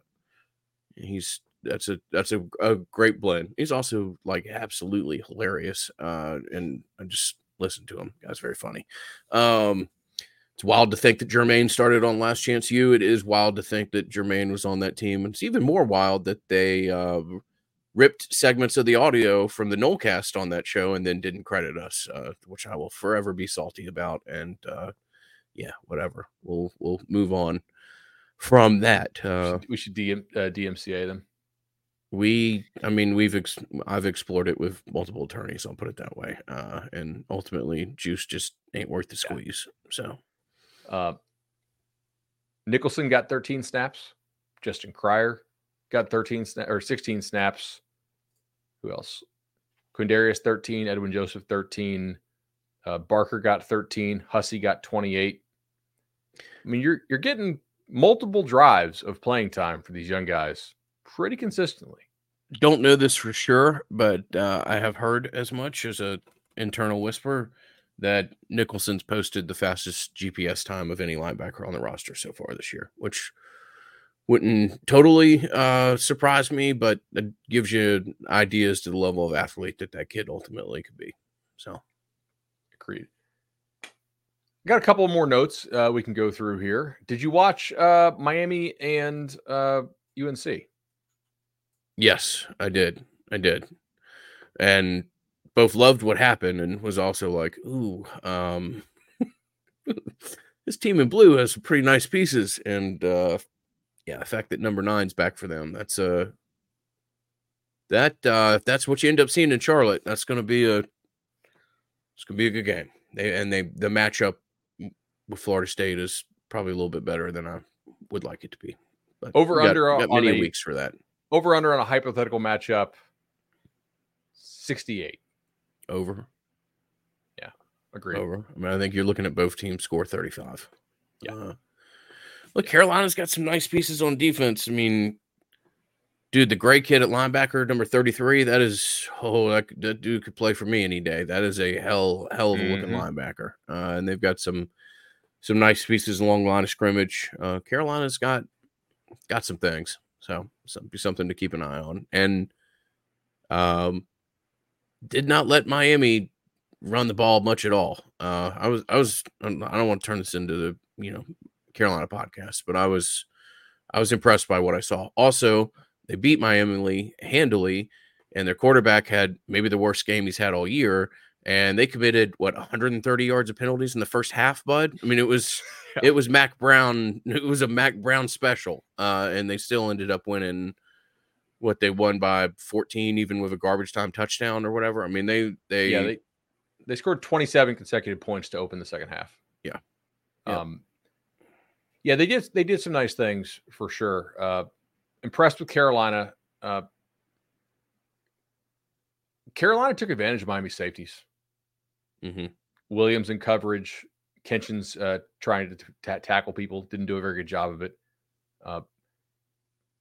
he's that's a that's a, a great blend. He's also like absolutely hilarious. Uh and I just listen to him. Guy's very funny. Um it's wild to think that Jermaine started on Last Chance U. It is wild to think that Jermaine was on that team. It's even more wild that they uh ripped segments of the audio from the Nolecast on that show and then didn't credit us, uh, which I will forever be salty about. And uh yeah, whatever. We'll we'll move on from that. Uh, we should DM, uh, DMCA them. We, I mean, we've ex- I've explored it with multiple attorneys. I'll put it that way. Uh, and ultimately, juice just ain't worth the squeeze. Yeah. So, uh, Nicholson got 13 snaps. Justin Cryer got 13 sna- or 16 snaps. Who else? Quindarius 13, Edwin Joseph 13, uh, Barker got 13, Hussey got 28. I mean, you're you're getting multiple drives of playing time for these young guys pretty consistently. Don't know this for sure, but uh, I have heard as much as a internal whisper that Nicholson's posted the fastest GPS time of any linebacker on the roster so far this year, which wouldn't totally uh, surprise me, but it gives you ideas to the level of athlete that that kid ultimately could be. So, agreed. Got a couple more notes uh, we can go through here. Did you watch uh, Miami and uh, UNC? Yes, I did. I did, and both loved what happened and was also like, "Ooh, um, [LAUGHS] this team in blue has some pretty nice pieces." And uh, yeah, the fact that number nine's back for them, that's a uh, that uh, if that's what you end up seeing in Charlotte, that's going to be a it's going to be a good game. They and they the matchup with Florida State is probably a little bit better than I would like it to be. But over under got, many weeks for that. Over under on a hypothetical matchup, sixty-eight. Over. Yeah, agree. Over. I mean, I think you're looking at both teams score thirty-five. Yeah. Uh, look, Carolina's got some nice pieces on defense. I mean, dude, the gray kid at linebacker, number 33, that is, oh, that, that dude could play for me any day. That is a hell, hell of a looking mm-hmm. linebacker. Uh, and they've got some some nice pieces along the line of scrimmage. Uh, Carolina's got got some things, so some, something to keep an eye on. And um, did not let Miami run the ball much at all. Uh, I was, I was, I don't want to turn this into the, you know, Carolina podcast, but I was, I was impressed by what I saw. Also, they beat Miami handily, and their quarterback had maybe the worst game he's had all year. And they committed what 130 yards of penalties in the first half, bud. I mean, it was [LAUGHS] it was Mack Brown. It was a Mack Brown special, uh, and they still ended up winning. What they won by 14, even with a garbage time touchdown or whatever. I mean, they they yeah they they scored 27 consecutive points to open the second half. Yeah. yeah. Um. Yeah, they did they did some nice things for sure. Uh, impressed with Carolina. Uh, Carolina took advantage of Miami safeties. Mm-hmm. Williams in coverage, Kitchens uh, trying to t- tackle people didn't do a very good job of it. Uh,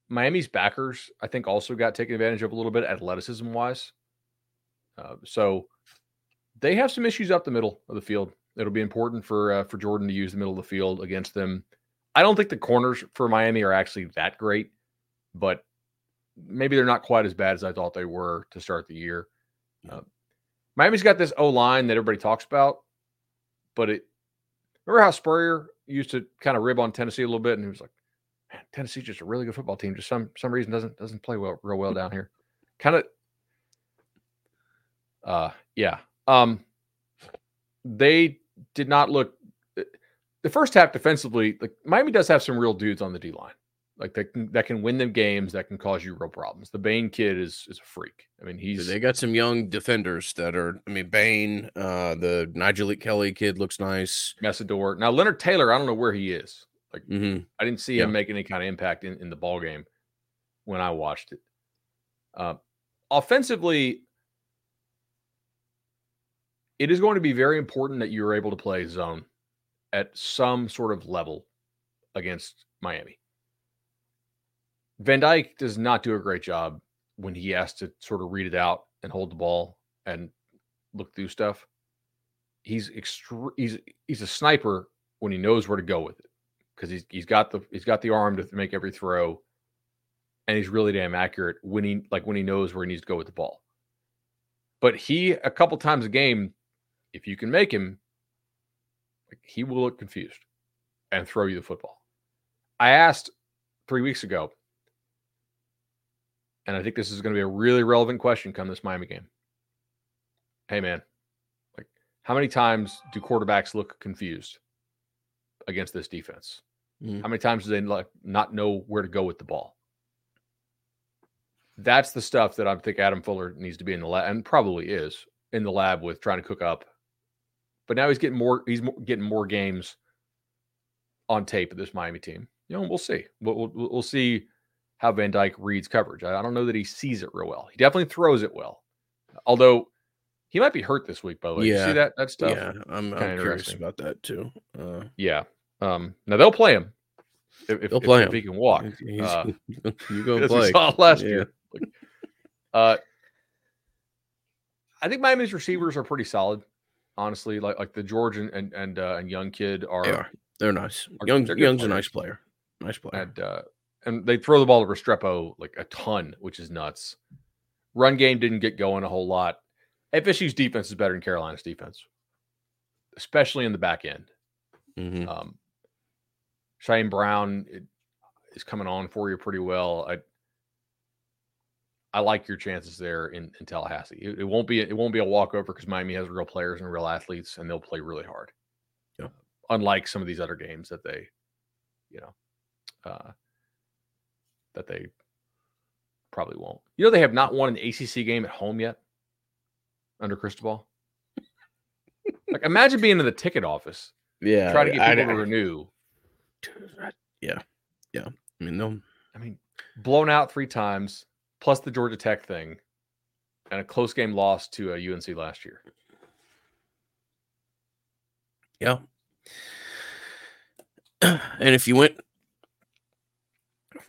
Miami's backers, I think, also got taken advantage of a little bit athleticism wise. Uh, so they have some issues up the middle of the field. It'll be important for uh, for Jordan to use the middle of the field against them. I don't think the corners for Miami are actually that great, but maybe they're not quite as bad as I thought they were to start the year. Uh, Miami's got this O line that everybody talks about, but it remember how Spurrier used to kind of rib on Tennessee a little bit, and he was like, "Man, Tennessee's just a really good football team. Just some some reason doesn't doesn't play well real well down here." Kind of, uh, yeah. Um, they did not look the first half defensively. Like Miami does have some real dudes on the D line like that can, that can win them games that can cause you real problems. The Bain kid is is a freak. I mean, he's they got some young defenders that are. I mean, Bain, uh, the Nigel Kelly kid looks nice. Mesidor. Now Leonard Taylor, I don't know where he is. Like mm-hmm. I didn't see him make any kind of impact in, in the ball game when I watched it. Uh, offensively, it is going to be very important that you're able to play zone at some sort of level against Miami Van Dyke does not do a great job when he has to sort of read it out and hold the ball and look through stuff. He's extre- he's he's a sniper when he knows where to go with it because he's he's got the he's got the arm to make every throw, and he's really damn accurate when he like when he knows where he needs to go with the ball. But he a couple times a game, if you can make him, like, he will look confused and throw you the football. I asked three weeks ago, and I think this is going to be a really relevant question come this Miami game. Hey, man, like how many times do quarterbacks look confused against this defense? Mm. How many times do they like not know where to go with the ball? That's the stuff that I think Adam Fuller needs to be in the lab, and probably is in the lab with trying to cook up. But now he's getting more. He's getting more games on tape of this Miami team. You know, we'll see. We'll, we'll, we'll see how Van Dyke reads coverage. I, don't know that he sees it real well. He definitely throws it well, although he might be hurt this week. By the way, yeah. You see that that stuff? Yeah, I'm, I'm curious about that too. Uh, yeah. Um, now they'll play him if, they'll if, play if, him. if he can walk. Uh, [LAUGHS] you go [LAUGHS] play. We saw last yeah. year. Uh, I think Miami's receivers are pretty solid, honestly. Like like the George and and and, uh, and young kid are, they are. They're nice. Are, Young they're Young's players. a nice player. Nice player. And uh, and they throw the ball to Restrepo like a ton, which is nuts. Run game didn't get going a whole lot. FSU's defense is better than Carolina's defense, especially in the back end. Mm-hmm. Um, Shyheim Brown is coming on for you pretty well. I I like your chances there in, in Tallahassee. It, it won't be it won't be a walkover because Miami has real players and real athletes, and they'll play really hard. Yeah. Unlike some of these other games that they, you know, uh, that they probably won't. You know, they have not won an ACC game at home yet under Cristobal. [LAUGHS] like, imagine being in the ticket office. Yeah, try to get people I, to renew. Yeah, yeah. I mean, no. I mean, blown out three times, plus the Georgia Tech thing, and a close game loss to a UNC last year. Yeah. [CLEARS THROAT] And if you went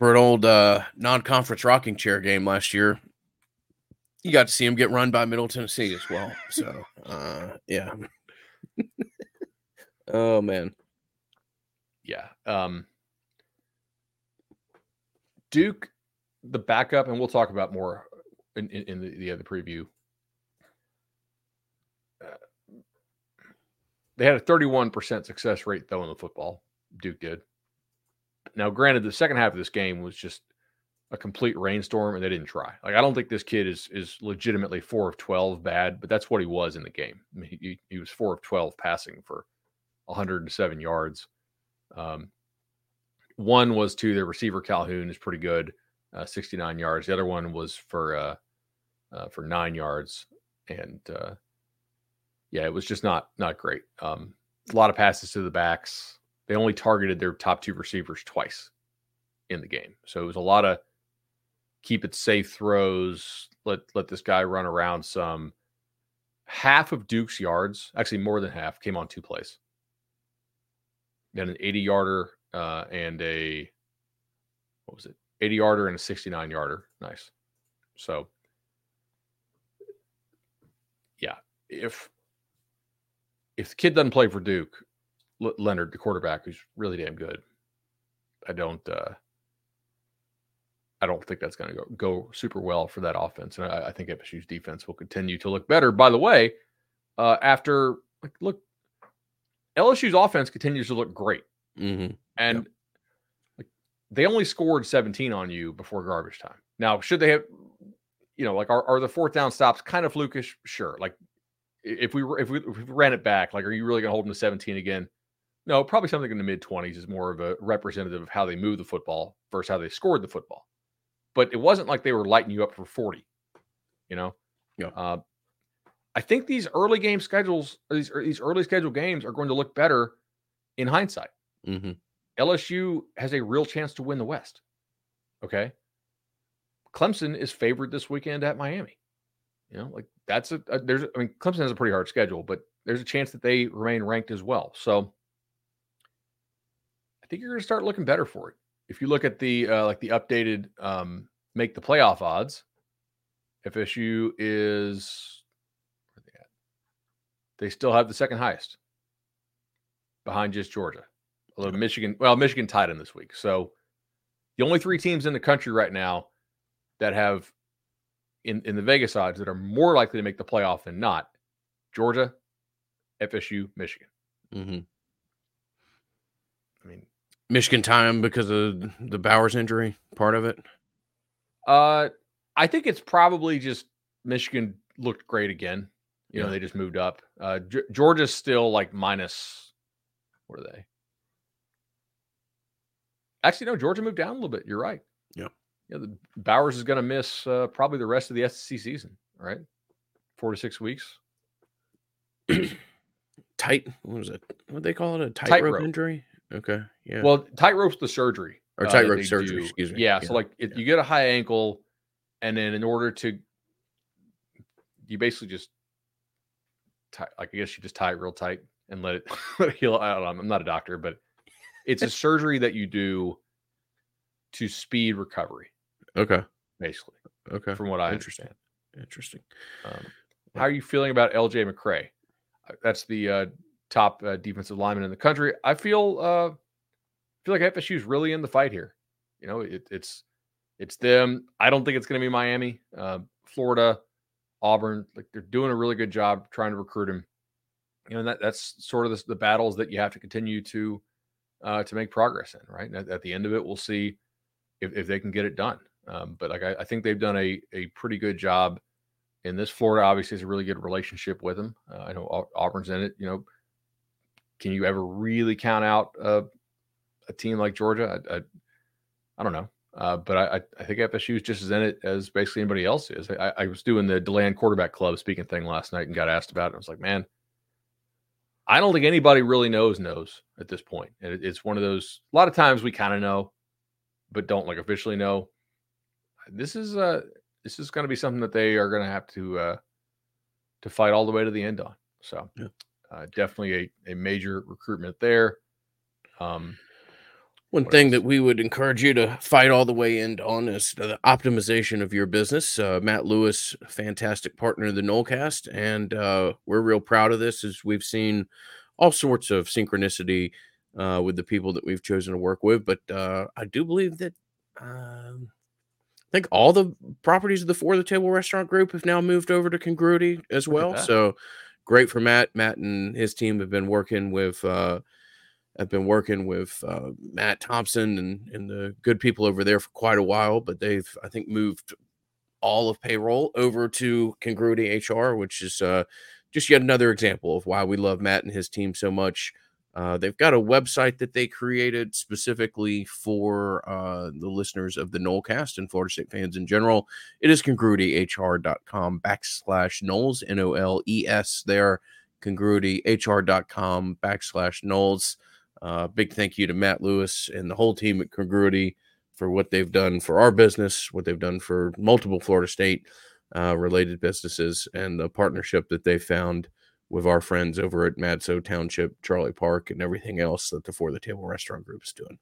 for an old uh, non-conference rocking chair game last year. You got to see him get run by Middle Tennessee as well. So, uh, yeah. [LAUGHS] oh man. Yeah. Um, Duke, the backup, and we'll talk about more in, in, in the, the other preview. Uh, they had a 31% success rate, though, in the football. Duke did. Now, granted, the second half of this game was just a complete rainstorm, and they didn't try. Like, I don't think this kid is is legitimately four of 12 bad, but that's what he was in the game. I mean, he, he was four of 12 passing for 107 yards. Um, one was to their receiver Calhoun is pretty good, uh, 69 yards. The other one was for uh, uh, for nine yards, and uh, yeah, it was just not not great. Um, a lot of passes to the backs. They only targeted their top two receivers twice in the game, so it was a lot of keep it safe throws. Let let this guy run around some. Half of Duke's yards, actually more than half, came on two plays. Then an 80 yarder uh, and a what was it? 80 yarder and a 69 yarder. Nice. So yeah, if if the kid doesn't play for Duke, L- Leonard, the quarterback, who's really damn good, I don't uh I don't think that's going to go, go super well for that offense, and I, I, think FSU's defense will continue to look better. By the way, uh, after like, look, LSU's offense continues to look great, mm-hmm. and yep. like, they only scored 17 on you before garbage time. Now, should they have, you know, like are, are the fourth down stops kind of flukish? Sure. Like if we if we, if we ran it back, like are you really going to hold them to 17 again? No, probably something in the mid 20s is more of a representative of how they move the football versus how they scored the football but it wasn't like they were lighting you up for 40, you know? Yeah. Uh, I think these early game schedules, these, these early schedule games are going to look better in hindsight. Mm-hmm. LSU has a real chance to win the West. Okay. Clemson is favored this weekend at Miami. You know, like that's a, a there's, I mean, Clemson has a pretty hard schedule, but there's a chance that they remain ranked as well. So think you're going to start looking better for it if you look at the uh, like the updated um, make the playoff odds, FSU is where they at? They still have the second highest, behind just Georgia. Although Michigan, well, Michigan tied in this week. So the only three teams in the country right now that have in in the Vegas odds that are more likely to make the playoff than not: Georgia, FSU, Michigan. Mm-hmm. Michigan time because of the Bowers injury part of it? Uh, I think it's probably just Michigan looked great again. You yeah. know, they just moved up. Uh, G- Georgia's still like minus. What are they? Actually, no. Georgia moved down a little bit. You're right. Yeah. Yeah. The Bowers is going to miss uh, probably the rest of the SEC season. Right, four to six weeks. [CLEARS THROAT] Tight. What was it? What they call it? A tightrope tight injury. Okay. Yeah. Well, tightrope's the surgery. Or uh, tightrope surgery, do. excuse me. Yeah, yeah. So like if yeah. you get a high ankle and then in order to you basically just tie like I guess you just tie it real tight and let it, [LAUGHS] let it heal. I don't know. I'm not a doctor, but it's a [LAUGHS] surgery that you do to speed recovery. Okay. Basically. Okay. From what I understand. Interesting. Um, how are you feeling about LJ McCray? Uh, that's the uh, top uh, defensive lineman in the country. I feel uh, feel like FSU is really in the fight here. You know, it, it's it's them. I don't think it's going to be Miami, uh, Florida, Auburn. Like they're doing a really good job trying to recruit him. You know, that that's sort of the, the, battles that you have to continue to uh, to make progress in. Right. At, at, the end of it, we'll see if, if they can get it done. Um, but like I, I, think they've done a a pretty good job in this. Florida obviously has a really good relationship with them. Uh, I know Auburn's in it. You know, can you ever really count out a, a team like Georgia? I, I, I don't know. Uh, but I, I think FSU is just as in it as basically anybody else is. I, I was doing the Deland Quarterback Club speaking thing last night and got asked about it. I was like, man, I don't think anybody really knows knows at this point. And it, it's one of those. A lot of times we kind of know, but don't like officially know. This is uh this is going to be something that they are going to have to uh to fight all the way to the end on. So. Yeah uh, definitely a, a major recruitment there. Um, one thing else? that we would encourage you to fight all the way in on is the optimization of your business. Uh, Matt Lewis, fantastic partner of the Nolecast, and uh, we're real proud of this as we've seen all sorts of synchronicity uh, with the people that we've chosen to work with. But uh, I do believe that um, I think all the properties of the For the Table Restaurant Group have now moved over to Congruity as well. So great for Matt. Matt and his team have been working with uh, have been working with uh, Matt Thompson and and the good people over there for quite a while. But they've I think moved all of payroll over to Congruity HR, which is uh, just yet another example of why we love Matt and his team so much. Uh, they've got a website that they created specifically for uh, the listeners of the Nolecast and Florida State fans in general. It is congruityhr.com backslash Noles, N O L E S there, congruityhr.com backslash Noles. Uh, big thank you to Matt Lewis and the whole team at Congruity for what they've done for our business, what they've done for multiple Florida State uh, related businesses, and the partnership that they found with our friends over at Madso Township, Charlie Park, and everything else that the For the Table Restaurant Group is doing.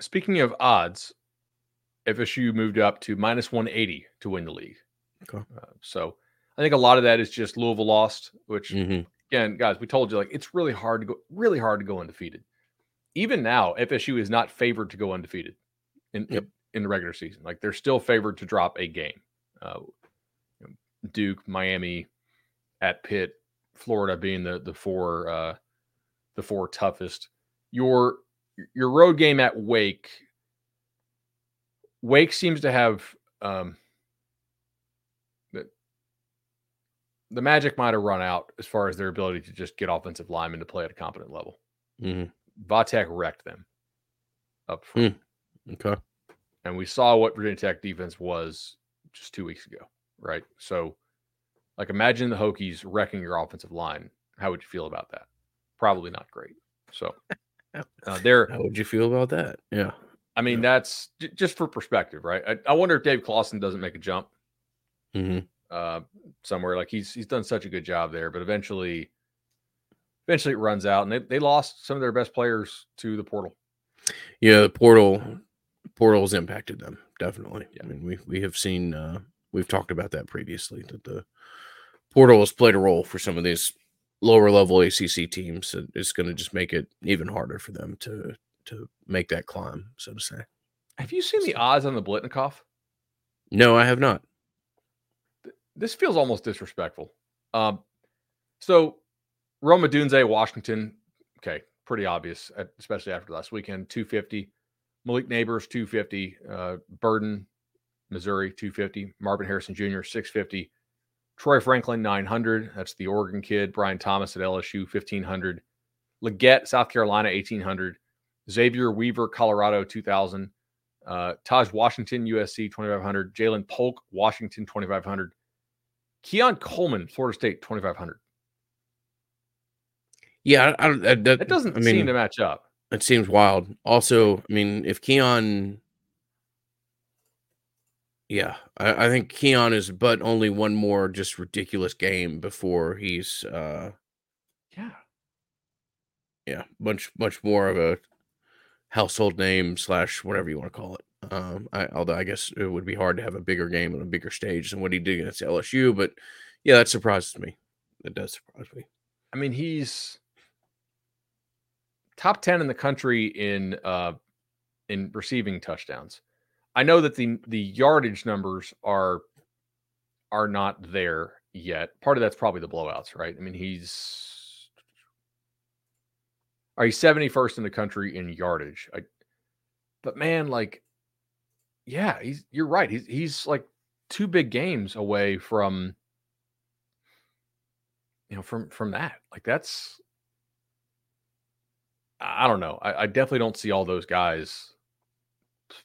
Speaking of odds, FSU moved up to minus 180 to win the league. Okay. Uh, so I think a lot of that is just Louisville lost, which Mm-hmm. again, guys, we told you like it's really hard to go, really hard to go undefeated. Even now, FSU is not favored to go undefeated in Yep. in the regular season. Like they're still favored to drop a game. Uh, Duke, Miami, at Pitt, Florida being the the four uh, the four toughest. Your your road game at Wake. Wake seems to have um, the, the magic might have run out as far as their ability to just get offensive linemen to play at a competent level. Mm-hmm. Vatek wrecked them up front. Okay. And we saw what Virginia Tech defense was just two weeks ago, right? So, like, imagine the Hokies wrecking your offensive line. How would you feel about that? Probably not great. So, [LAUGHS] uh, they're, How would you feel about that? Yeah. I mean, Yeah. that's j- just for perspective, right? I, I wonder if Dave Clawson doesn't make a jump Mm-hmm. uh, somewhere. Like he's he's done such a good job there, but eventually, eventually it runs out, and they, they lost some of their best players to the portal. Yeah, the portal portal's impacted them definitely. Yeah. I mean, we we have seen uh we've talked about that previously that the portal has played a role for some of these lower level ACC teams. It's going to just make it even harder for them to to make that climb, so to say. Have you seen the odds on the Biletnikoff? No, I have not. this feels almost disrespectful. Um, so Rome Odunze, Washington, okay, pretty obvious, especially after last weekend. 250. Malik Nabers, 250. Uh, Burden, Missouri, 250. Marvin Harrison Jr., 650. Troy Franklin, 900. That's the Oregon kid. Brian Thomas at LSU, 1500. Legette, South Carolina, 1800. Xavier Weaver, Colorado, 2000. Uh, Tahj Washington, USC, 2500. Ja'Lynn Polk, Washington, 2500. Keon Coleman, Florida State, 2,500. Yeah, I, I, don't- that, that, That doesn't I mean, seem to match up. It seems wild. Also, I mean, if Keon, yeah, I, I think Keon is but only one more just ridiculous game before he's, uh Yeah. yeah, much much more of a household name slash whatever you want to call it. Um, I, although I guess it would be hard to have a bigger game on a bigger stage than what he did against LSU, but yeah, that surprises me. That does surprise me. I mean, he's top 10 in the country in uh in receiving touchdowns. I know that the the yardage numbers are are not there yet. Part of that's probably the blowouts, right? I mean, he's are you 71st in the country in yardage? I, but man, like, yeah, he's you're right. He's he's like two big games away from you know from from that. Like that's I don't know. I, I definitely don't see all those guys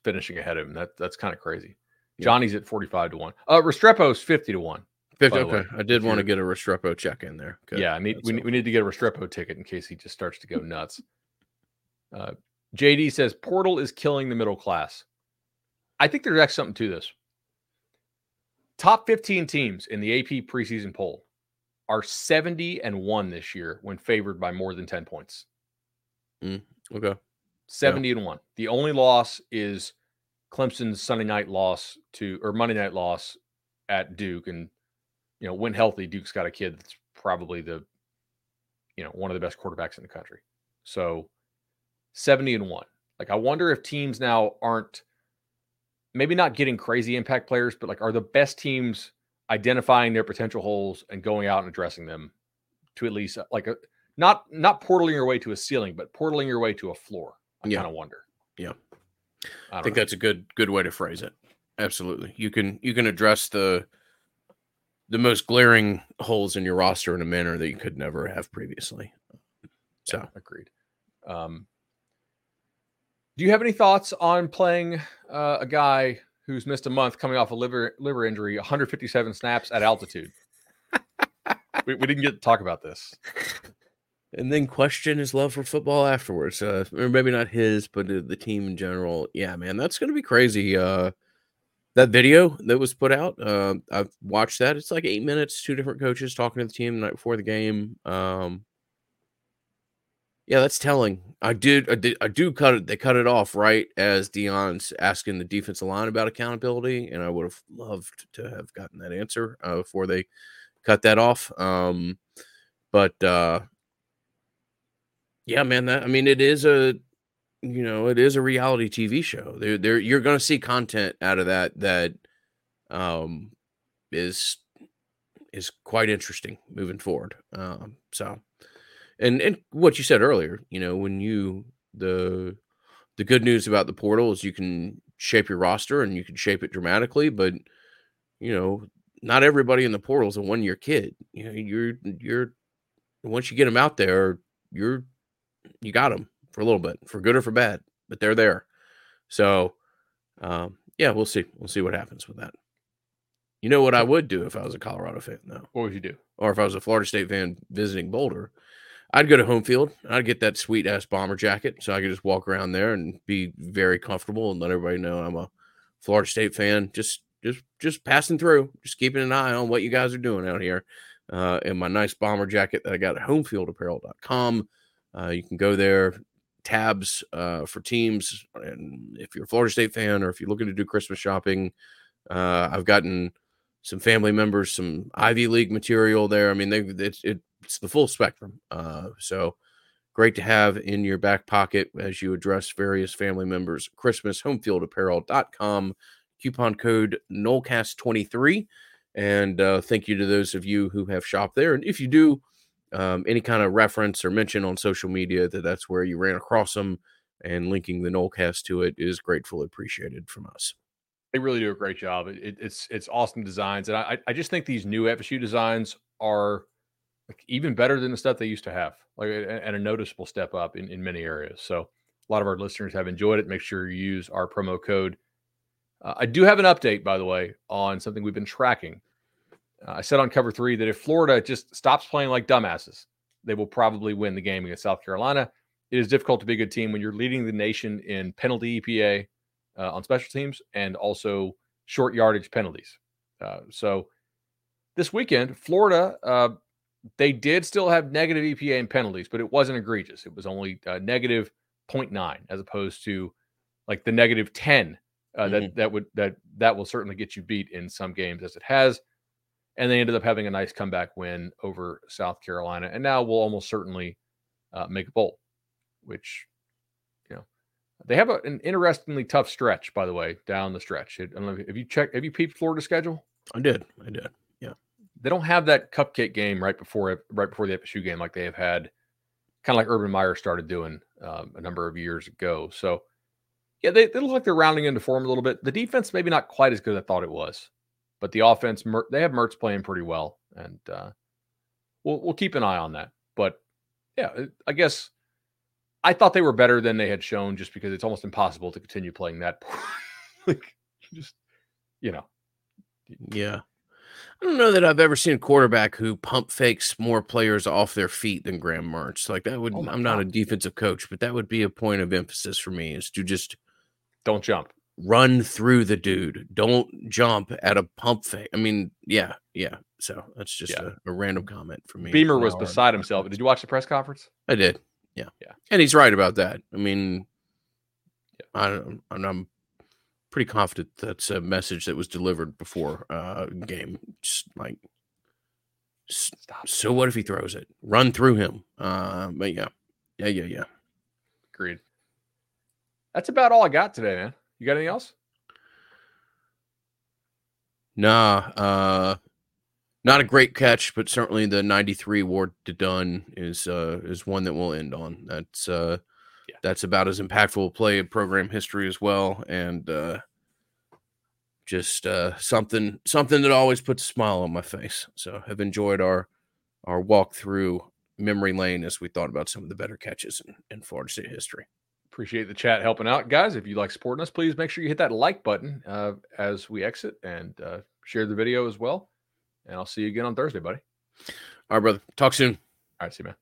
finishing ahead of him. That that's kind of crazy. Yeah. Johnny's at 45 to 1. Uh Restrepo's 50 to 1. Fifty, By the way, okay, I did want to get a Restrepo check in there. Good. Yeah, I need That's we, need- we need to get a Restrepo ticket in case he just starts to go nuts. Uh, JD says Portal is killing the middle class. I think there's actually something to this. Top 15 teams in the AP preseason poll are 70 and 1 this year when favored by more than 10 points. Mm, Okay. 70 and 1. The only loss is Clemson's Sunday night loss to or Monday night loss at Duke and you know, when healthy, Duke's got a kid that's probably the you know, one of the best quarterbacks in the country. So 70 and 1. Like I wonder if teams now aren't maybe not getting crazy impact players, but like are the best teams identifying their potential holes and going out and addressing them to at least uh, like a not not portaling your way to a ceiling, but portaling your way to a floor. I Yeah. kind of wonder. Yeah. I, I think know. that's a good good way to phrase it. Absolutely. You can you can address the the most glaring holes in your roster in a manner that you could never have previously. So Yeah, agreed. Um, do you have any thoughts on playing uh, a guy who's missed a month coming off a liver liver injury, 157 snaps at altitude? we, we didn't get to talk about this. And then question his love for football afterwards. Uh, or maybe not his, but the, the team in general. Yeah, man, that's gonna be crazy. Uh, that video that was put out, uh, I've watched that. It's like eight minutes. Two different coaches talking to the team the night before the game. Um, yeah, that's telling. I did, I did, I do cut it. They cut it off right as Deion's asking the defensive line about accountability, and I would have loved to have gotten that answer uh, before they cut that off. Um, but uh, yeah, man, that I mean, it is a, you know, it is a reality TV show. There, there, you're going to see content out of that that, um, is is quite interesting moving forward. Um, so, and and what you said earlier, you know, when you the the good news about the portal is you can shape your roster and you can shape it dramatically, but you know, not everybody in the portal is a one year kid. You know, you're you're once you get them out there, you're you got them for a little bit, for good or for bad, but they're there. So, um, yeah, we'll see. We'll see what happens with that. You know what I would do if I was a Colorado fan, though, What would you do? or if I was a Florida State fan visiting Boulder, I'd go to home field. I'd get that sweet ass bomber jacket so I could just walk around there and be very comfortable and let everybody know I'm a Florida State fan. Just, just, just passing through, just keeping an eye on what you guys are doing out here. Uh, in my nice bomber jacket that I got at homefieldapparel.com. Uh, you can go there, tabs uh, for teams. And if you're a Florida State fan or if you're looking to do Christmas shopping, uh, I've gotten some family members, some Ivy League material there. I mean, they, it's, it's the full spectrum. Uh, so great to have in your back pocket as you address various family members. Christmas, homefieldapparel.com, coupon code NOLECAST23. And uh, thank you to those of you who have shopped there. And if you do, um, any kind of reference or mention on social media that that's where you ran across them and linking the Nolecast to it is gratefully appreciated from us. They really do a great job. It, it- it's it's awesome designs, and I I just think these new FSU designs are like even better than the stuff they used to have, like and a noticeable step up in in many areas. So a lot of our listeners have enjoyed it. Make sure you use our promo code. Uh, I do have an update, by the way, on something we've been tracking. Uh, I said on cover three that if Florida just stops playing like dumbasses, they will probably win the game against South Carolina. It is difficult to be a good team when you're leading the nation in penalty EPA uh, on special teams and also short yardage penalties. Uh, so this weekend, Florida, uh, they did still have negative EPA and penalties, but it wasn't egregious. It was only uh, negative 0.9 as opposed to like the negative 10 uh, that that would that that will certainly get you beat in some games as it has. And they ended up having a nice comeback win over South Carolina, and now will almost certainly uh, make a bowl, which you know they have a, an interestingly tough stretch, by the way, down the stretch. I don't know if you checked, have you peeped Florida's schedule? I did. I did. Yeah, they don't have that cupcake game right before it, right before the FSU game, like they have had, kind of like Urban Meyer started doing um, a number of years ago. So, yeah, they, they look like they're rounding into form a little bit. The defense maybe not quite as good as I thought it was, but the offense, they have Mertz playing pretty well, and uh, we'll we'll keep an eye on that. But yeah, I guess I thought they were better than they had shown, just because it's almost impossible to continue playing that. [LAUGHS] like, just you know, Yeah. I don't know that I've ever seen a quarterback who pump fakes more players off their feet than Graham Mertz. Like that would oh I'm not a defensive coach, but that would be a point of emphasis for me is to just don't jump. Run through the dude. Don't jump at a pump fake. I mean, yeah, yeah. So that's just Yeah. a, a random comment from me. Beamer was beside himself. Did you watch the press conference? I did. Yeah. Yeah. And he's right about that. I mean, I don't, I'm, I'm pretty confident that's a message that was delivered before uh game. Just like, Stop. so what if he throws it? Run through him. Uh, but yeah, yeah, yeah, yeah. Agreed. That's about all I got today, man. You got anything else? Nah, uh, not a great catch, but certainly the 93 Ward to Dunn is uh, is one that we'll end on. That's uh, yeah. that's about as impactful a play in program history as well, and uh, just uh, something something that always puts a smile on my face. So have enjoyed our our walk through memory lane as we thought about some of the better catches in, in Florida State history. Appreciate the chat helping out, guys. If you like supporting us, please make sure you hit that like button uh, as we exit and uh, share the video as well. And I'll see you again on Thursday, buddy. All right, brother. Talk soon. All right, see you, man.